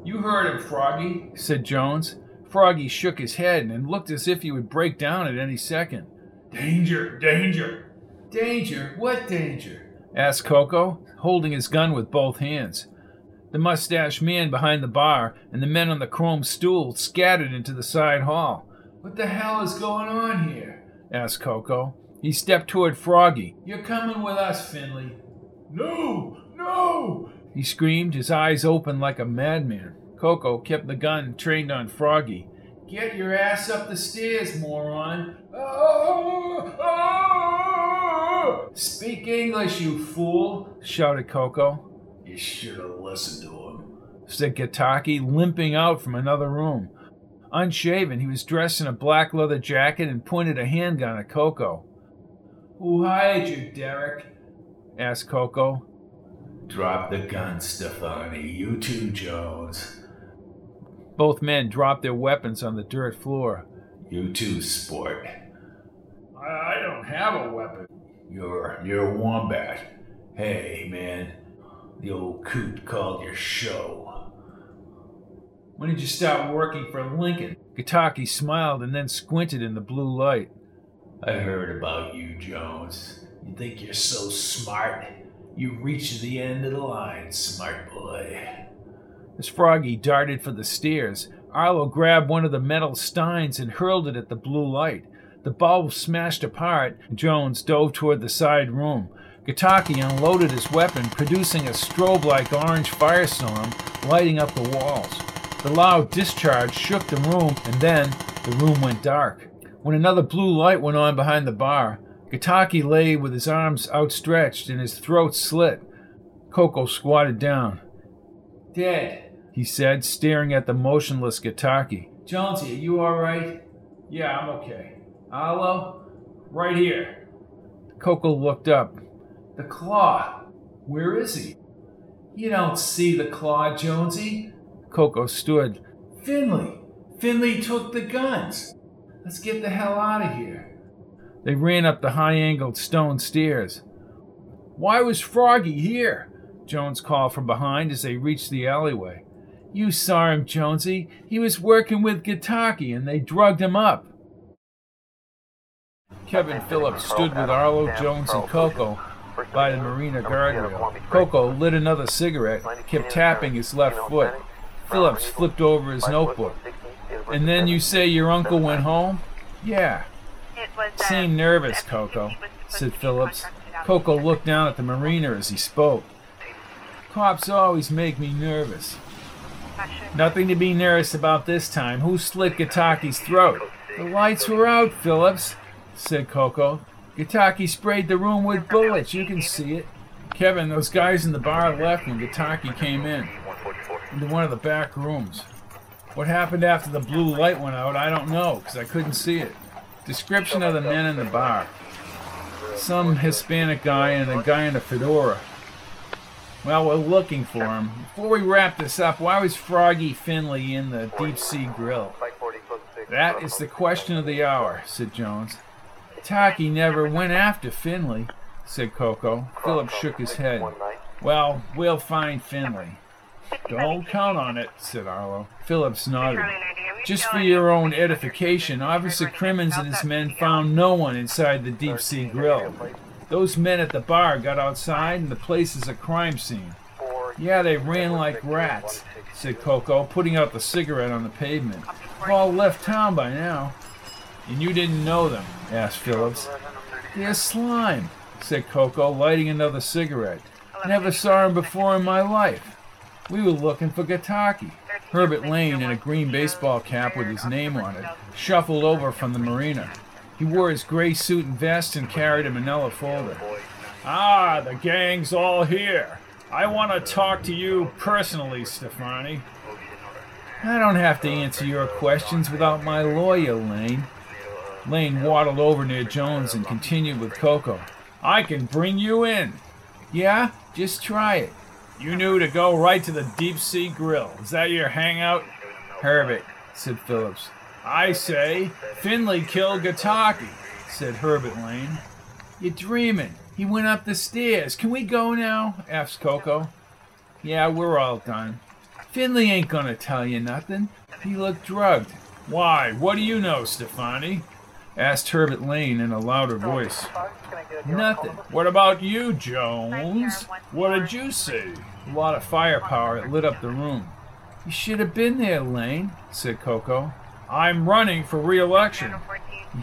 You heard him, Froggy, said Jones. Froggy shook his head and looked as if he would break down at any second. Danger, danger. Danger? What danger? asked Coco, holding his gun with both hands. The mustached man behind the bar and the men on the chrome stool scattered into the side hall. What the hell is going on here? asked Coco. He stepped toward Froggy. You're coming with us, Finley. No, no! He screamed, his eyes open like a madman. Coco kept the gun trained on Froggy. Get your ass up the stairs, moron! Oh, oh! Speak English, you fool! shouted Coco. You should have listened to him, said Gataki, limping out from another room. Unshaven, he was dressed in a black leather jacket and pointed a handgun at Coco. Who hired you, Derek? asked Coco. Drop the gun, Stefani. You too, Jones. Both men dropped their weapons on the dirt floor. You too, sport. I, I don't have a weapon. You're you're a wombat. Hey, man. The old coot called your show. When did you start working for Lincoln? Gataki smiled and then squinted in the blue light. I heard about you, Jones. You think you're so smart? You reached the end of the line, smart boy. As Froggy darted for the stairs, Arlo grabbed one of the metal steins and hurled it at the blue light. The bulb smashed apart, and Jones dove toward the side room. Gataki unloaded his weapon, producing a strobe like orange firestorm lighting up the walls. The loud discharge shook the room, and then the room went dark. When another blue light went on behind the bar, Gataki lay with his arms outstretched and his throat slit. Coco squatted down. Dead, he said, staring at the motionless Gataki. Jonesy, are you all right? Yeah, I'm okay. Arlo? Right here. Coco looked up. The claw. Where is he? You don't see the claw, Jonesy. Coco stood. Finley! Finley took the guns. Let's get the hell out of here. They ran up the high angled stone stairs. Why was Froggy here? Jones called from behind as they reached the alleyway. You saw him, Jonesy. He was working with Gataki and they drugged him up. Kevin Phillips stood with Arlo Jones and Coco by the marina guardrail. Coco lit another cigarette, kept tapping his left foot. Phillips flipped over his notebook. And then you say your uncle went home? Yeah. Seemed nervous, Coco, said Phillips. Coco looked down at the marina as he spoke. Cops always make me nervous. Nothing to be nervous about this time. Who slit Gataki's throat? The lights were out, Phillips, said Coco. Gataki sprayed the room with bullets. You can see it. Kevin, those guys in the bar left when Gataki came in, into one of the back rooms. What happened after the blue light went out, I don't know, because I couldn't see it. Description of the men in the bar. Some Hispanic guy and a guy in a fedora. Well, we're looking for him. Before we wrap this up, why was Froggy Finley in the deep sea grill? That is the question of the hour, said Jones. Taki never went after Finley, said Coco. Phillips shook his head. Well, we'll find Finley. Don't count on it, said Arlo. Phillips nodded. Just for your own edification, Officer Crimmins and his men found no one inside the deep sea grill. Those men at the bar got outside and the place is a crime scene. Yeah, they ran like rats, said Coco, putting out the cigarette on the pavement. All left town by now. And you didn't know them? asked Phillips. They're slime, said Coco, lighting another cigarette. Never saw him before in my life. We were looking for Gataki. Herbert Lane, in a green baseball cap with his name on it, shuffled over from the marina. He wore his gray suit and vest and carried a manila folder. Ah, the gang's all here. I want to talk to you personally, Stefani. I don't have to answer your questions without my lawyer, Lane. Lane waddled over near Jones and continued with Coco. I can bring you in. Yeah, just try it. You knew to go right to the deep sea grill. Is that your hangout? Herbert, said Phillips. I say, Finley killed Gataki, said Herbert Lane. You're dreaming. He went up the stairs. Can we go now? asked Coco. Yeah, we're all done. Finley ain't gonna tell you nothing. He looked drugged. Why? What do you know, Stefani? asked Herbert Lane in a louder voice. Nothing. What about you, Jones? What did you see? A lot of firepower. It lit up the room. You should have been there, Lane, said Coco. I'm running for re-election.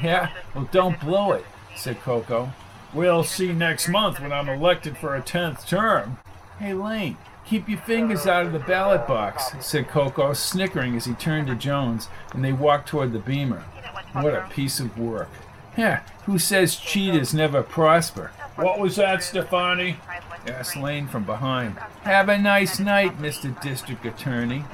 Yeah, well, don't blow it, said Coco. We'll see next month when I'm elected for a tenth term. Hey, Lane, keep your fingers out of the ballot box, said Coco, snickering as he turned to Jones, and they walked toward the beamer. What a piece of work. Yeah, who says cheaters never prosper? What was that, Stefani? asked Lane from behind. Have a nice night, Mr. District Attorney.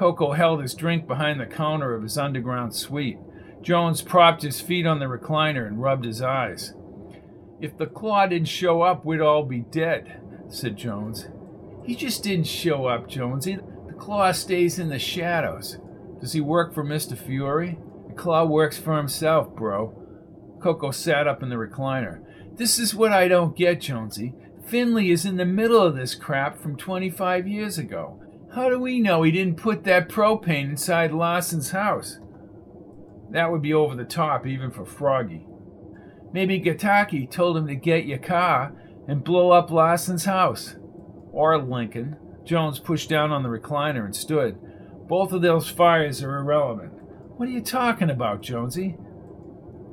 Coco held his drink behind the counter of his underground suite. Jones propped his feet on the recliner and rubbed his eyes. If the claw didn't show up, we'd all be dead, said Jones. He just didn't show up, Jonesy. The claw stays in the shadows. Does he work for Mr. Fiore? The claw works for himself, bro. Coco sat up in the recliner. This is what I don't get, Jonesy. Finley is in the middle of this crap from 25 years ago. How do we know he didn't put that propane inside Lawson's house? That would be over the top, even for Froggy. Maybe Gataki told him to get your car and blow up Lawson's house. Or Lincoln. Jones pushed down on the recliner and stood. Both of those fires are irrelevant. What are you talking about, Jonesy?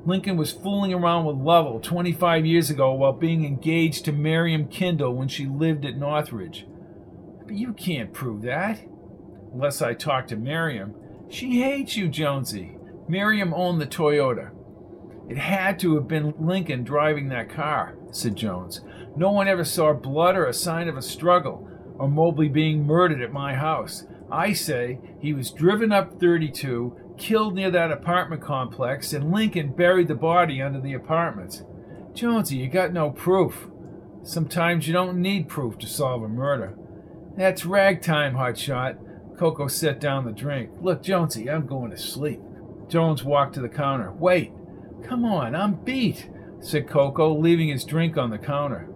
Lincoln was fooling around with Lovell 25 years ago while being engaged to Miriam Kendall when she lived at Northridge. But you can't prove that. Unless I talk to Miriam. She hates you, Jonesy. Miriam owned the Toyota. It had to have been Lincoln driving that car, said Jones. No one ever saw blood or a sign of a struggle, or Mobley being murdered at my house. I say he was driven up 32, killed near that apartment complex, and Lincoln buried the body under the apartments. Jonesy, you got no proof. Sometimes you don't need proof to solve a murder. That's ragtime, hotshot. Coco set down the drink. Look, Jonesy, I'm going to sleep. Jones walked to the counter. Wait. Come on, I'm beat, said Coco, leaving his drink on the counter.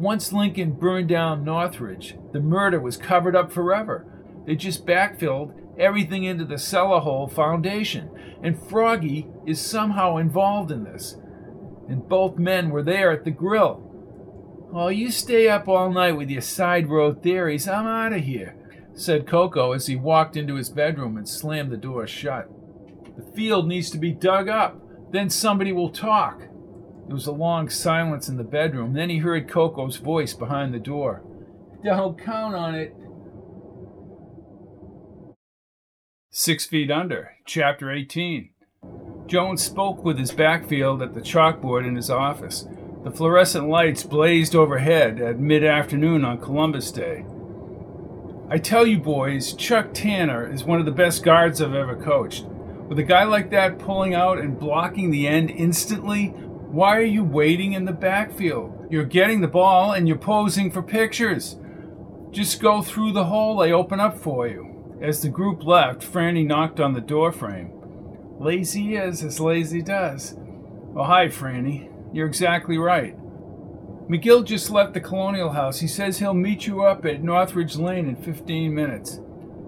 Once Lincoln burned down Northridge, the murder was covered up forever. They just backfilled everything into the cellar hole foundation, and Froggy is somehow involved in this. And both men were there at the grill. Oh, you stay up all night with your side road theories. I'm out of here, said Coco as he walked into his bedroom and slammed the door shut. The field needs to be dug up. Then somebody will talk. There was a long silence in the bedroom. Then he heard Coco's voice behind the door. Don't count on it. Six Feet Under, Chapter 18. Jones spoke with his backfield at the chalkboard in his office. The fluorescent lights blazed overhead at mid afternoon on Columbus Day. I tell you, boys, Chuck Tanner is one of the best guards I've ever coached. With a guy like that pulling out and blocking the end instantly, why are you waiting in the backfield? You're getting the ball and you're posing for pictures. Just go through the hole they open up for you. As the group left, Franny knocked on the doorframe. Lazy is as lazy does. Oh, hi, Franny. You're exactly right. McGill just left the Colonial House. He says he'll meet you up at Northridge Lane in 15 minutes.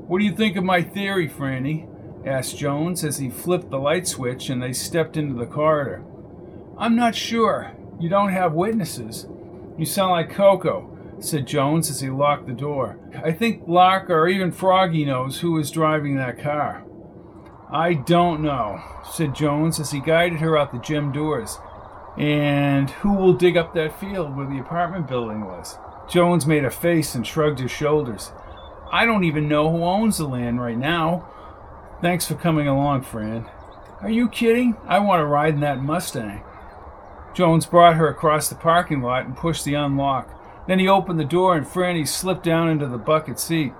What do you think of my theory, Franny? asked Jones as he flipped the light switch and they stepped into the corridor. I'm not sure. You don't have witnesses. You sound like Coco, said Jones as he locked the door. I think Lark or even Froggy knows who was driving that car. I don't know, said Jones as he guided her out the gym doors. And who will dig up that field where the apartment building was? Jones made a face and shrugged his shoulders. I don't even know who owns the land right now. Thanks for coming along, Fran. Are you kidding? I want to ride in that Mustang. Jones brought her across the parking lot and pushed the unlock. Then he opened the door and Franny slipped down into the bucket seat.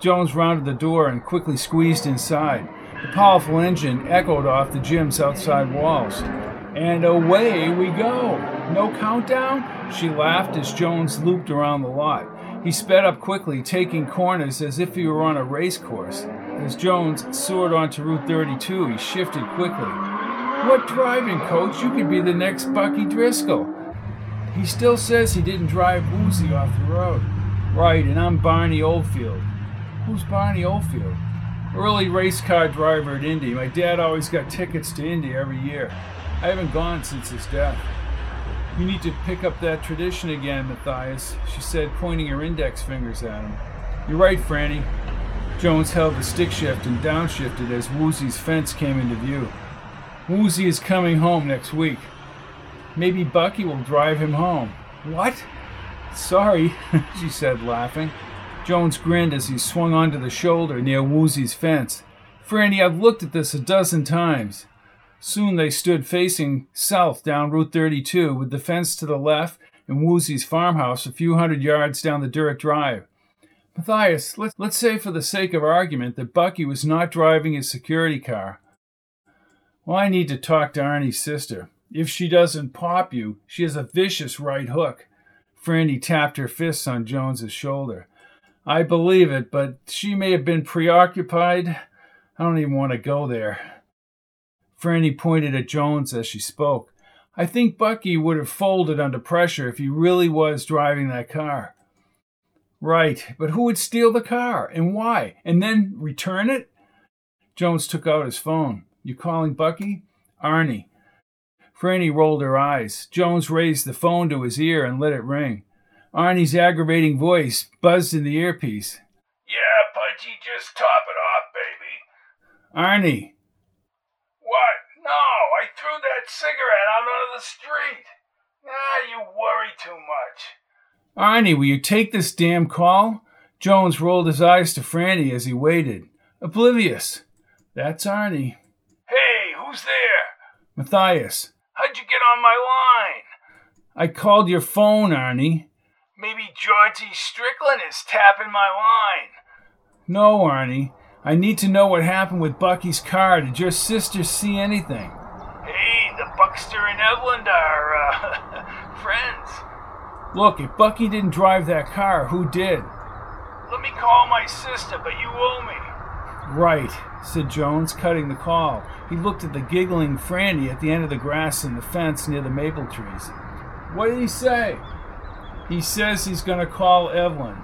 Jones rounded the door and quickly squeezed inside. The powerful engine echoed off the gym's outside walls. And away we go. No countdown? She laughed as Jones looped around the lot. He sped up quickly, taking corners as if he were on a race course. As Jones soared onto Route 32, he shifted quickly. What driving, coach? You could be the next Bucky Driscoll. He still says he didn't drive Woozy off the road. Right, and I'm Barney Oldfield. Who's Barney Oldfield? Early race car driver at Indy. My dad always got tickets to Indy every year. I haven't gone since his death. You need to pick up that tradition again, Matthias, she said, pointing her index fingers at him. You're right, Franny. Jones held the stick shift and downshifted as Woozy's fence came into view. Woozy is coming home next week. Maybe Bucky will drive him home. What? Sorry, she said, laughing. Jones grinned as he swung onto the shoulder near Woozy's fence. Franny, I've looked at this a dozen times. Soon they stood facing south down Route 32 with the fence to the left and Woozy's farmhouse a few hundred yards down the dirt drive. Matthias, let's, let's say for the sake of argument that Bucky was not driving his security car. Well, I need to talk to Arnie's sister. If she doesn't pop you, she has a vicious right hook. Franny tapped her fists on Jones's shoulder. I believe it, but she may have been preoccupied. I don't even want to go there. Franny pointed at Jones as she spoke. I think Bucky would have folded under pressure if he really was driving that car. Right, but who would steal the car and why? And then return it? Jones took out his phone. You calling Bucky? Arnie. Franny rolled her eyes. Jones raised the phone to his ear and let it ring. Arnie's aggravating voice buzzed in the earpiece. Yeah, Pudgy, just top it off, baby. Arnie, cigarette out onto the street. Ah, you worry too much. Arnie, will you take this damn call? Jones rolled his eyes to Franny as he waited. Oblivious. That's Arnie. Hey, who's there? Matthias. How'd you get on my line? I called your phone, Arnie. Maybe Georgie Strickland is tapping my line. No, Arnie. I need to know what happened with Bucky's car. Did your sister see anything? Buckster and Evelyn are uh, friends. Look, if Bucky didn't drive that car, who did? Let me call my sister, but you owe me. Right, said Jones, cutting the call. He looked at the giggling Franny at the end of the grass in the fence near the maple trees. What did he say? He says he's going to call Evelyn.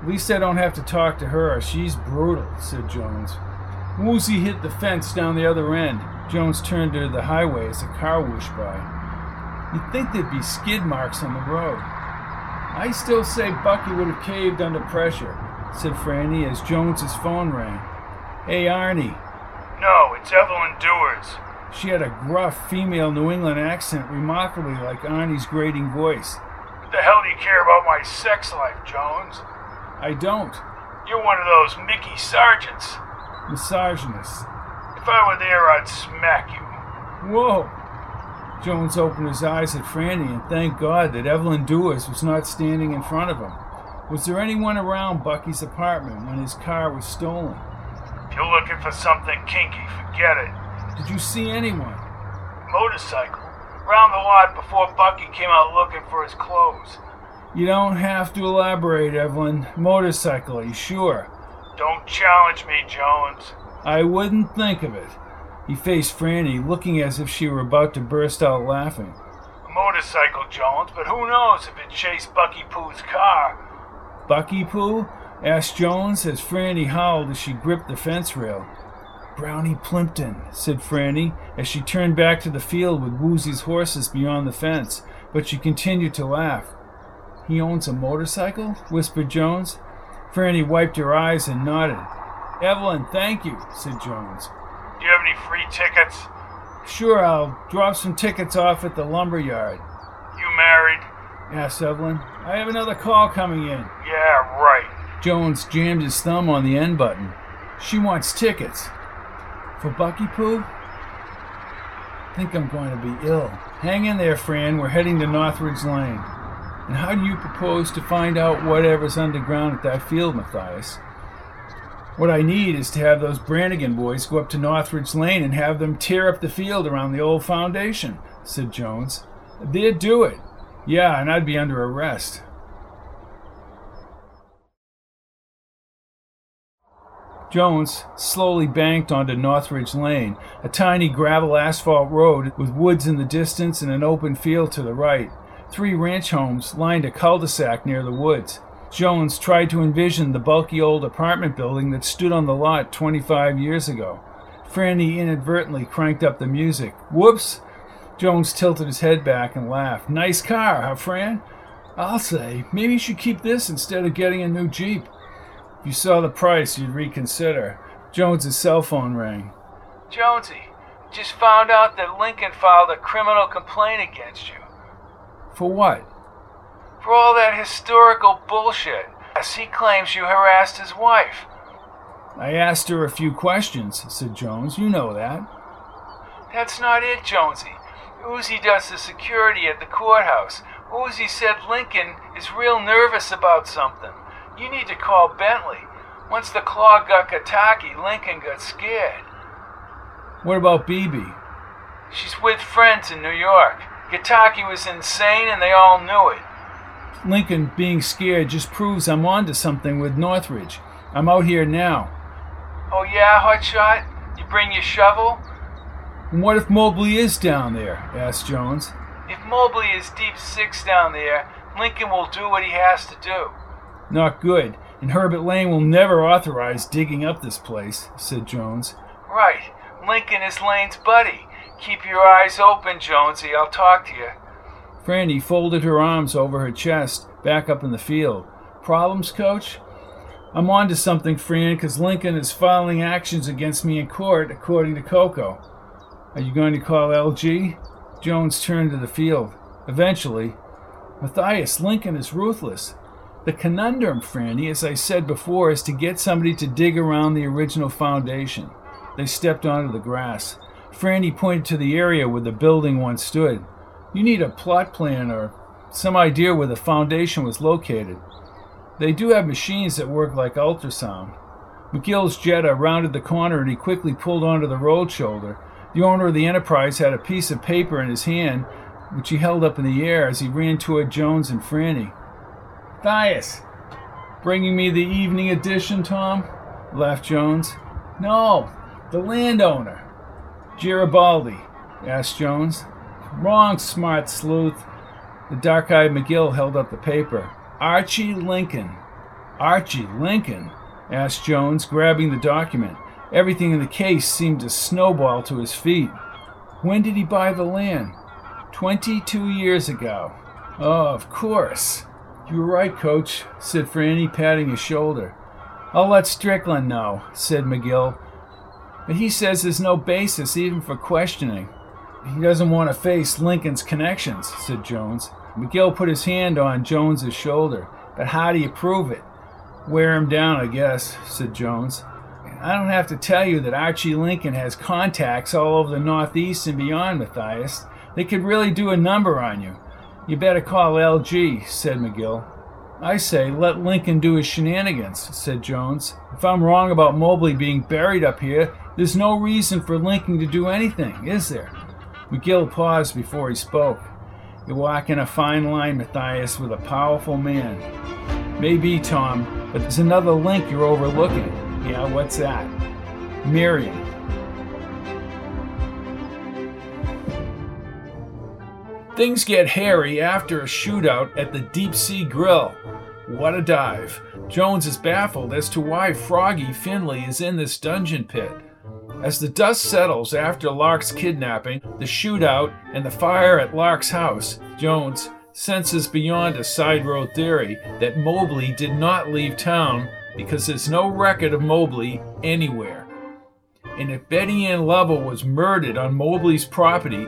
At least I don't have to talk to her. She's brutal, said Jones. Woozy hit the fence down the other end. Jones turned to the highway as a car whooshed by. You'd think there'd be skid marks on the road. I still say Bucky would have caved under pressure, said Franny as Jones's phone rang. Hey, Arnie. No, it's Evelyn Dewars. She had a gruff female New England accent remarkably like Arnie's grating voice. What the hell do you care about my sex life, Jones? I don't. You're one of those Mickey Sargents. Misogynist. If I were there, I'd smack you. Whoa. Jones opened his eyes at Franny and thanked God that Evelyn Dewars was not standing in front of him. Was there anyone around Bucky's apartment when his car was stolen? If you're looking for something kinky, forget it. Did you see anyone? Motorcycle. Round the lot before Bucky came out looking for his clothes. You don't have to elaborate, Evelyn. Motorcycle, are you sure? Don't challenge me, Jones. I wouldn't think of it. He faced Franny, looking as if she were about to burst out laughing. A motorcycle, Jones, but who knows if it chased Bucky Pooh's car? Bucky Pooh? asked Jones as Franny howled as she gripped the fence rail. Brownie Plimpton, said Franny as she turned back to the field with Woozy's horses beyond the fence, but she continued to laugh. He owns a motorcycle? whispered Jones. Franny wiped her eyes and nodded. Evelyn, thank you, said Jones. Do you have any free tickets? Sure, I'll drop some tickets off at the lumber yard. You married? asked Evelyn. I have another call coming in. Yeah, right. Jones jammed his thumb on the end button. She wants tickets. For Bucky Pooh? Think I'm going to be ill. Hang in there, Fran. We're heading to Northridge Lane. And how do you propose to find out whatever's underground at that field, Matthias? What I need is to have those Brannigan boys go up to Northridge Lane and have them tear up the field around the old foundation, said Jones. They'd do it. Yeah, and I'd be under arrest. Jones slowly banked onto Northridge Lane, a tiny gravel asphalt road with woods in the distance and an open field to the right. Three ranch homes lined a cul de sac near the woods. Jones tried to envision the bulky old apartment building that stood on the lot 25 years ago. Franny inadvertently cranked up the music. Whoops! Jones tilted his head back and laughed. Nice car, huh, Fran? I'll say, maybe you should keep this instead of getting a new Jeep. If you saw the price, you'd reconsider. Jones's cell phone rang. Jonesy, just found out that Lincoln filed a criminal complaint against you. For what? For all that historical bullshit. As he claims you harassed his wife. I asked her a few questions, said Jones. You know that. That's not it, Jonesy. Uzi does the security at the courthouse. Uzi said Lincoln is real nervous about something. You need to call Bentley. Once the claw got Gataki, Lincoln got scared. What about Bibi? She's with friends in New York. Gataki was insane and they all knew it. Lincoln being scared just proves I'm onto something with Northridge. I'm out here now. Oh yeah, Hotshot? You bring your shovel? And what if Mobley is down there? asked Jones. If Mobley is deep six down there, Lincoln will do what he has to do. Not good. And Herbert Lane will never authorize digging up this place, said Jones. Right. Lincoln is Lane's buddy. Keep your eyes open, Jonesy. I'll talk to you. Franny folded her arms over her chest, back up in the field. Problems, coach? I'm on to something, Fran, because Lincoln is filing actions against me in court, according to Coco. Are you going to call LG? Jones turned to the field. Eventually, Matthias, Lincoln is ruthless. The conundrum, Franny, as I said before, is to get somebody to dig around the original foundation. They stepped onto the grass. Franny pointed to the area where the building once stood. You need a plot plan or some idea where the foundation was located. They do have machines that work like ultrasound. McGill's Jetta rounded the corner and he quickly pulled onto the road shoulder. The owner of the enterprise had a piece of paper in his hand, which he held up in the air as he ran toward Jones and Franny. Thias, bringing me the evening edition, Tom? laughed Jones. No, the landowner. Garibaldi, asked Jones. Wrong, smart sleuth. The dark eyed McGill held up the paper. Archie Lincoln. Archie Lincoln? asked Jones, grabbing the document. Everything in the case seemed to snowball to his feet. When did he buy the land? Twenty two years ago. Oh, of course. You were right, coach, said Franny, patting his shoulder. I'll let Strickland know, said McGill. But he says there's no basis even for questioning. He doesn't want to face Lincoln's connections, said Jones. McGill put his hand on Jones's shoulder. But how do you prove it? Wear him down, I guess, said Jones. I don't have to tell you that Archie Lincoln has contacts all over the Northeast and beyond, Matthias. They could really do a number on you. You better call LG, said McGill. I say, let Lincoln do his shenanigans, said Jones. If I'm wrong about Mobley being buried up here, there's no reason for Lincoln to do anything, is there? McGill paused before he spoke. You're walking a fine line, Matthias, with a powerful man. Maybe, Tom, but there's another link you're overlooking. Yeah, what's that? Miriam. Things get hairy after a shootout at the Deep Sea Grill. What a dive. Jones is baffled as to why Froggy Finley is in this dungeon pit. As the dust settles after Lark's kidnapping, the shootout, and the fire at Lark's house, Jones senses beyond a side road theory that Mobley did not leave town because there's no record of Mobley anywhere. And if Betty Ann Lovell was murdered on Mobley's property,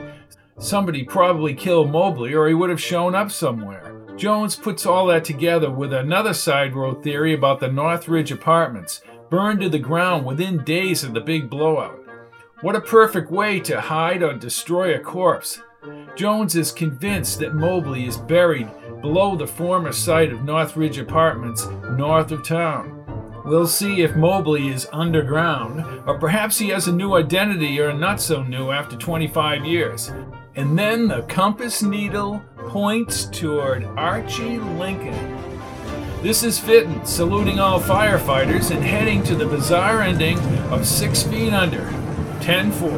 Somebody probably killed Mobley or he would have shown up somewhere. Jones puts all that together with another side road theory about the Northridge apartments, burned to the ground within days of the big blowout. What a perfect way to hide or destroy a corpse. Jones is convinced that Mobley is buried below the former site of Northridge Apartments, north of town. We'll see if Mobley is underground, or perhaps he has a new identity or not so new after 25 years. And then the compass needle points toward Archie Lincoln. This is Fitton, saluting all firefighters and heading to the bizarre ending of Six Feet Under, 10 4.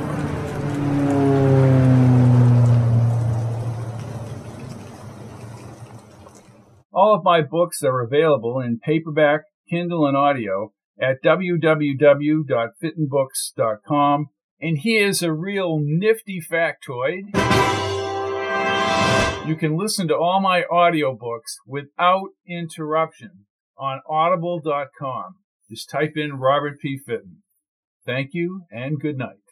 All of my books are available in paperback, Kindle, and audio at www.fittonbooks.com and here's a real nifty factoid. You can listen to all my audiobooks without interruption on audible.com. Just type in Robert P. Fitton. Thank you and good night.